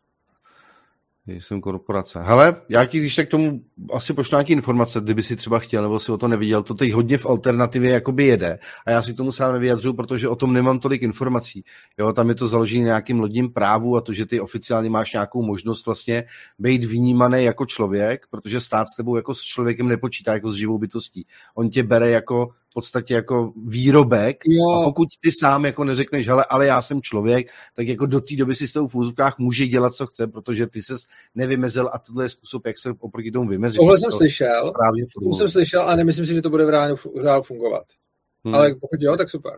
Jsem korporace. Hele, já ti když tak tomu asi pošlu nějaké informace, kdyby si třeba chtěl, nebo si o to neviděl. To teď hodně v alternativě jakoby jede. A já si k tomu sám nevyjadřuju, protože o tom nemám tolik informací. Jo, tam je to založené nějakým lodním právu a to, že ty oficiálně máš nějakou možnost vlastně být vnímaný jako člověk, protože stát s tebou jako s člověkem nepočítá jako s živou bytostí. On tě bere jako v podstatě jako výrobek jo. a pokud ty sám jako neřekneš, hele, ale já jsem člověk, tak jako do té doby si s tou v úzovkách může dělat, co chce, protože ty ses nevymezil a tohle je způsob, jak se oproti tomu vymezit. Tohle jsem to slyšel, tohle jsem slyšel a nemyslím si, že to bude v reálu, v reálu fungovat. Hmm. Ale pokud jo, tak super.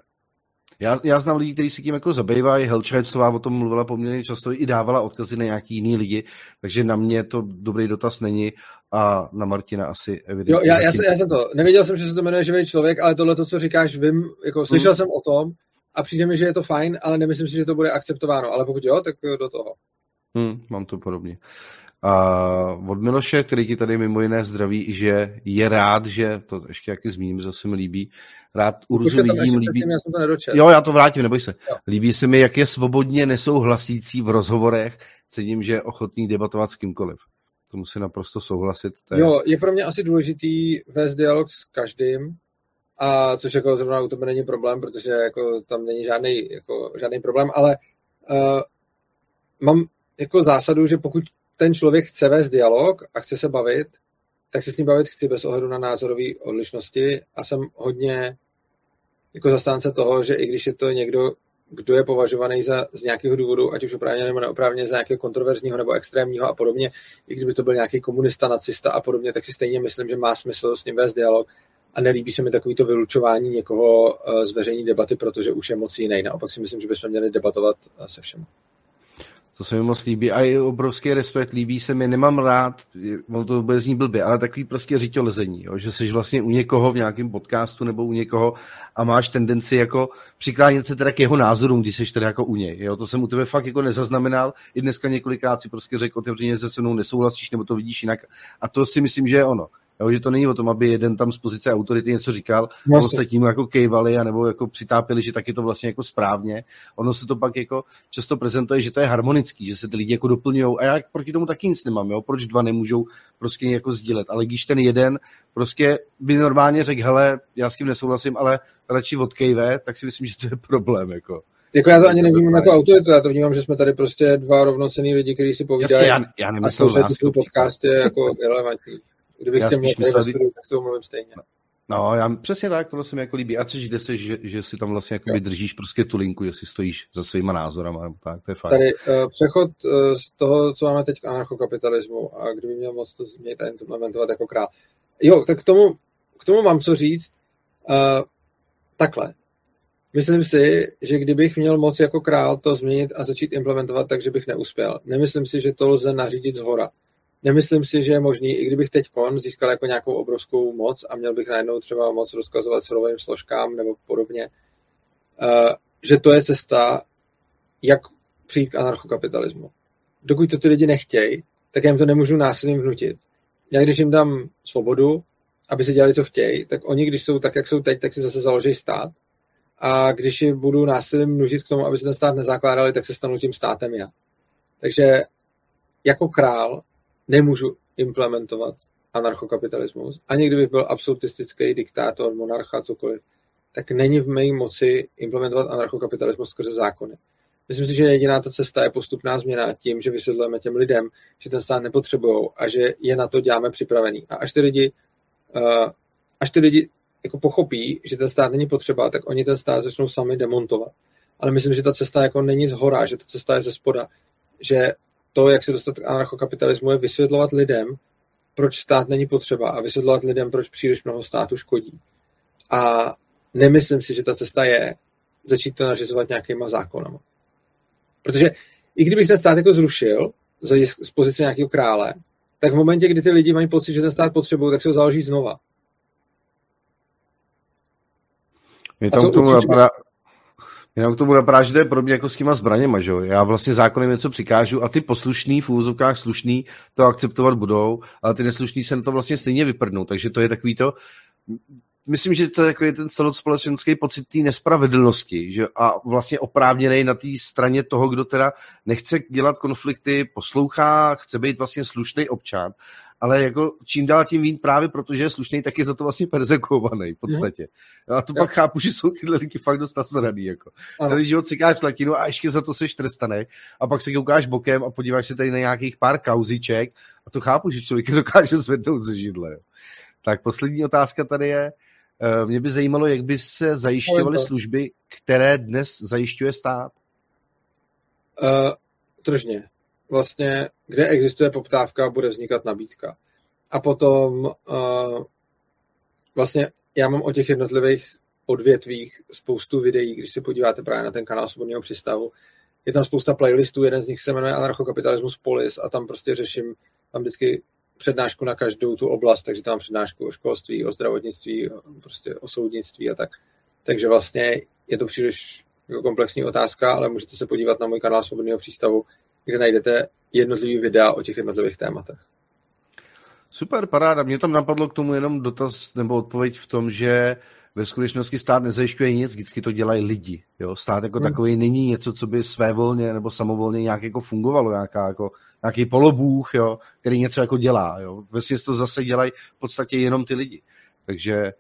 Já, já znám lidi, kteří se tím jako zabývají, Helča Heclová o tom mluvila poměrně často i dávala odkazy na nějaký jiný lidi, takže na mě to dobrý dotaz není a na Martina asi evidentně. Jo, já, já, jsem, já jsem to, nevěděl jsem, že se to jmenuje živý člověk, ale tohle to, co říkáš, vím, jako slyšel hmm. jsem o tom a přijde mi, že je to fajn, ale nemyslím si, že to bude akceptováno, ale pokud jo, tak do toho. Hmm, mám to podobně. A od Miloše, který ti tady mimo jiné zdraví, že je rád, že, to ještě jaký zmíním, že se mi líbí, rád Urzu vidím, líbí... já jsem to nedočet. Jo, já to vrátím, neboj se. Jo. Líbí se mi, jak je svobodně nesouhlasící v rozhovorech, cením, že je ochotný debatovat s kýmkoliv. To musí naprosto souhlasit. Je... Jo, je pro mě asi důležitý vést dialog s každým, a což jako zrovna u tebe není problém, protože jako tam není žádný, jako, žádný problém, ale uh, mám jako zásadu, že pokud ten člověk chce vést dialog a chce se bavit, tak se s ním bavit chci bez ohledu na názorové odlišnosti a jsem hodně jako zastánce toho, že i když je to někdo, kdo je považovaný za, z nějakého důvodu, ať už oprávně nebo neoprávně, za nějakého kontroverzního nebo extrémního a podobně, i kdyby to byl nějaký komunista, nacista a podobně, tak si stejně myslím, že má smysl s ním vést dialog a nelíbí se mi takovýto vylučování někoho eh, z veřejní debaty, protože už je moc jiný. Naopak si myslím, že bychom měli debatovat eh, se všem. To se mi moc líbí a i obrovský respekt líbí se mi, nemám rád, ono to bude znít blbě, ale takový prostě řiťolezení, jo? že jsi vlastně u někoho v nějakém podcastu nebo u někoho a máš tendenci jako přiklánět se teda k jeho názorům, když jsi teda jako u něj. Jo? To jsem u tebe fakt jako nezaznamenal. I dneska několikrát si prostě řekl otevřeně se mnou nesouhlasíš nebo to vidíš jinak. A to si myslím, že je ono. Jo, že to není o tom, aby jeden tam z pozice autority něco říkal, no, a ostatní mu jako kejvali, anebo jako přitápili, že tak je to vlastně jako správně. Ono se to pak jako často prezentuje, že to je harmonický, že se ty lidi jako doplňují. A já proti tomu taky nic nemám, jo? proč dva nemůžou prostě jako sdílet. Ale když ten jeden prostě by normálně řekl, hele, já s tím nesouhlasím, ale radši odkejve, tak si myslím, že to je problém. Jako. Jako já to ani nevnímám jako autoritu, já to vnímám, že jsme tady prostě dva rovnocený lidi, kteří si povídají. Jasně, já, já nemyslel a to, podcast je jako irrelevantní. Kdybych chtěl mluvit myslet... tak to mluvím stejně. No, já přesně tak, to se mi jako líbí. A což jde se, že, že si tam vlastně jako držíš prostě tu linku, že si stojíš za svýma názorama, tak to je fajn. Tady uh, přechod uh, z toho, co máme teď k anarchokapitalismu a kdyby měl moc to změnit a implementovat jako král. Jo, tak k tomu, k tomu mám co říct. Uh, takhle. Myslím si, že kdybych měl moc jako král to změnit a začít implementovat, takže bych neuspěl. Nemyslím si, že to lze nařídit z hora. Nemyslím si, že je možný, i kdybych teď kon získal jako nějakou obrovskou moc a měl bych najednou třeba moc rozkazovat silovým složkám nebo podobně, uh, že to je cesta, jak přijít k anarchokapitalismu. Dokud to ty lidi nechtějí, tak já jim to nemůžu násilím vnutit. Já když jim dám svobodu, aby si dělali, co chtějí, tak oni, když jsou tak, jak jsou teď, tak si zase založí stát a když je budu násilím nužit k tomu, aby se ten stát nezakládali, tak se stanu tím státem já. Takže jako král nemůžu implementovat anarchokapitalismus. Ani kdybych byl absolutistický diktátor, monarcha, cokoliv, tak není v mé moci implementovat anarchokapitalismus skrze zákony. Myslím si, že jediná ta cesta je postupná změna tím, že vysvětlujeme těm lidem, že ten stát nepotřebují a že je na to děláme připravený. A až ty lidi, uh, až ty lidi jako pochopí, že ten stát není potřeba, tak oni ten stát začnou sami demontovat. Ale myslím, že ta cesta jako není z hora, že ta cesta je ze spoda. Že to, jak se dostat k anarchokapitalismu, je vysvětlovat lidem, proč stát není potřeba a vysvětlovat lidem, proč příliš mnoho státu škodí. A nemyslím si, že ta cesta je začít to nařizovat nějakýma zákonama. Protože i kdybych ten stát jako zrušil z pozice nějakého krále, tak v momentě, kdy ty lidi mají pocit, že ten stát potřebují, tak se ho založí znova. Mě tam k tomu napadá, Jenom k tomu napadá, že to je podobně jako s těma zbraněma, že jo? Já vlastně zákonem něco přikážu a ty poslušný, v úvozovkách slušný, to akceptovat budou, ale ty neslušný se na to vlastně stejně vyprdnou, takže to je takový to, myslím, že to je jako ten celospolečenský pocit té nespravedlnosti že, a vlastně oprávněný na té straně toho, kdo teda nechce dělat konflikty, poslouchá, chce být vlastně slušný občan ale jako čím dál tím vín právě protože je slušný, tak je za to vlastně persekuovaný v podstatě. Mm. A to jo. pak chápu, že jsou tyhle lidi fakt dost nasraný. Jako. Celý život káš latinu a ještě za to seš trestaný. A pak se koukáš bokem a podíváš se tady na nějakých pár kauziček a to chápu, že člověk dokáže zvednout ze židle. Tak poslední otázka tady je, eh, mě by zajímalo, jak by se zajišťovaly služby, které dnes zajišťuje stát? Uh, tržně vlastně, kde existuje poptávka, bude vznikat nabídka. A potom uh, vlastně já mám o těch jednotlivých odvětvích spoustu videí, když se podíváte právě na ten kanál Svobodného přístavu. Je tam spousta playlistů, jeden z nich se jmenuje Anarchokapitalismus Polis a tam prostě řeším, tam vždycky přednášku na každou tu oblast, takže tam přednášku o školství, o zdravotnictví, prostě o soudnictví a tak. Takže vlastně je to příliš jako komplexní otázka, ale můžete se podívat na můj kanál Svobodného přístavu, kde najdete jednotlivý videa o těch jednotlivých tématech. Super, paráda. Mě tam napadlo k tomu jenom dotaz nebo odpověď v tom, že ve skutečnosti stát nezajišťuje nic, vždycky to dělají lidi. Jo? Stát jako hmm. takový není něco, co by svévolně nebo samovolně nějak jako fungovalo, nějaká, jako, nějaký polobůh, jo? který něco jako dělá. Jo? Ve to zase dělají v podstatě jenom ty lidi. Takže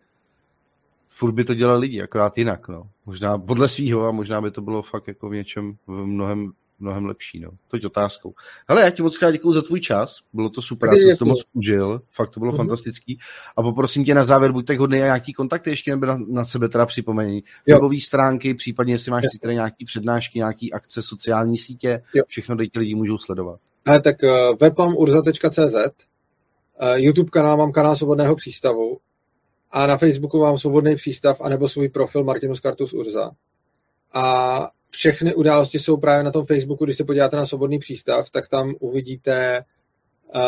furt by to dělali lidi, akorát jinak. No. Možná podle svýho a možná by to bylo fakt jako v něčem v mnohem mnohem lepší. No. Toť otázkou. Hele, já ti moc děkuji za tvůj čas, bylo to super, já jsem to moc užil, fakt to bylo uh-huh. fantastický. A poprosím tě na závěr, buď tak hodný a nějaký kontakty ještě nebo na, na sebe teda připomení. Webové stránky, případně jestli máš tady nějaký přednášky, nějaký akce, sociální sítě, jo. všechno dejte lidi můžou sledovat. Ale tak uh, web mám urza.cz, uh, YouTube kanál mám kanál Svobodného přístavu a na Facebooku mám Svobodný přístav anebo svůj profil Martinus Kartus Urza. A všechny události jsou právě na tom Facebooku, když se podíváte na Svobodný přístav, tak tam uvidíte uh,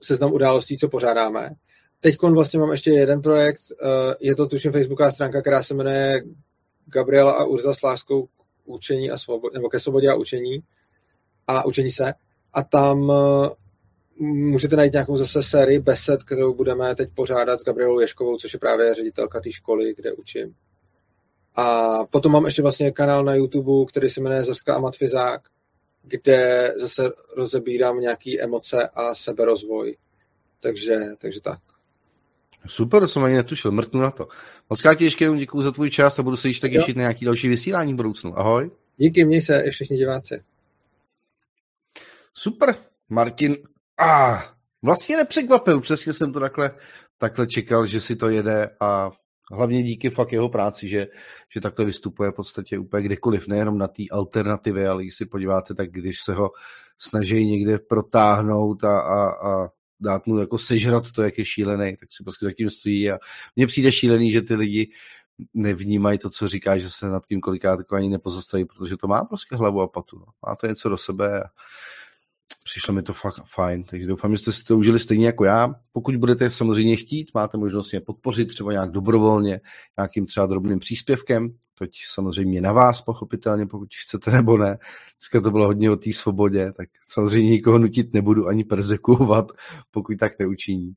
seznam událostí, co pořádáme. Teď vlastně mám ještě jeden projekt, uh, je to tuším Facebooková stránka, která se jmenuje Gabriela a Urza s láskou učení a svobod, nebo ke svobodě a učení a učení se. A tam uh, můžete najít nějakou zase sérii besed, kterou budeme teď pořádat s Gabrielou Ješkovou, což je právě ředitelka té školy, kde učím. A potom mám ještě vlastně kanál na YouTube, který se jmenuje Zaska a Matvizák, kde zase rozebírám nějaké emoce a seberozvoj. Takže, takže tak. Super, jsem ani netušil, mrtnu na to. Moc ti ještě jenom děkuji za tvůj čas a budu se již tak těšit na nějaký další vysílání v budoucnu. Ahoj. Díky, měj se i všichni diváci. Super, Martin. Ah, vlastně nepřekvapil, přesně jsem to takhle, takhle čekal, že si to jede a hlavně díky fakt jeho práci, že, že takhle vystupuje v podstatě úplně kdekoliv, nejenom na té alternativě, ale když si podíváte, tak když se ho snaží někde protáhnout a, a, a dát mu jako sežrat to, jak je šílený, tak si prostě zatím stojí a mně přijde šílený, že ty lidi nevnímají to, co říká, že se nad tím kolikrát ani nepozastaví, protože to má prostě hlavu a patu. No. Má to něco do sebe a přišlo mi to fakt fajn, takže doufám, že jste si to užili stejně jako já. Pokud budete samozřejmě chtít, máte možnost mě podpořit třeba nějak dobrovolně, nějakým třeba drobným příspěvkem, toť samozřejmě na vás, pochopitelně, pokud chcete nebo ne. Dneska to bylo hodně o té svobodě, tak samozřejmě nikoho nutit nebudu ani persekuovat, pokud tak neučiní.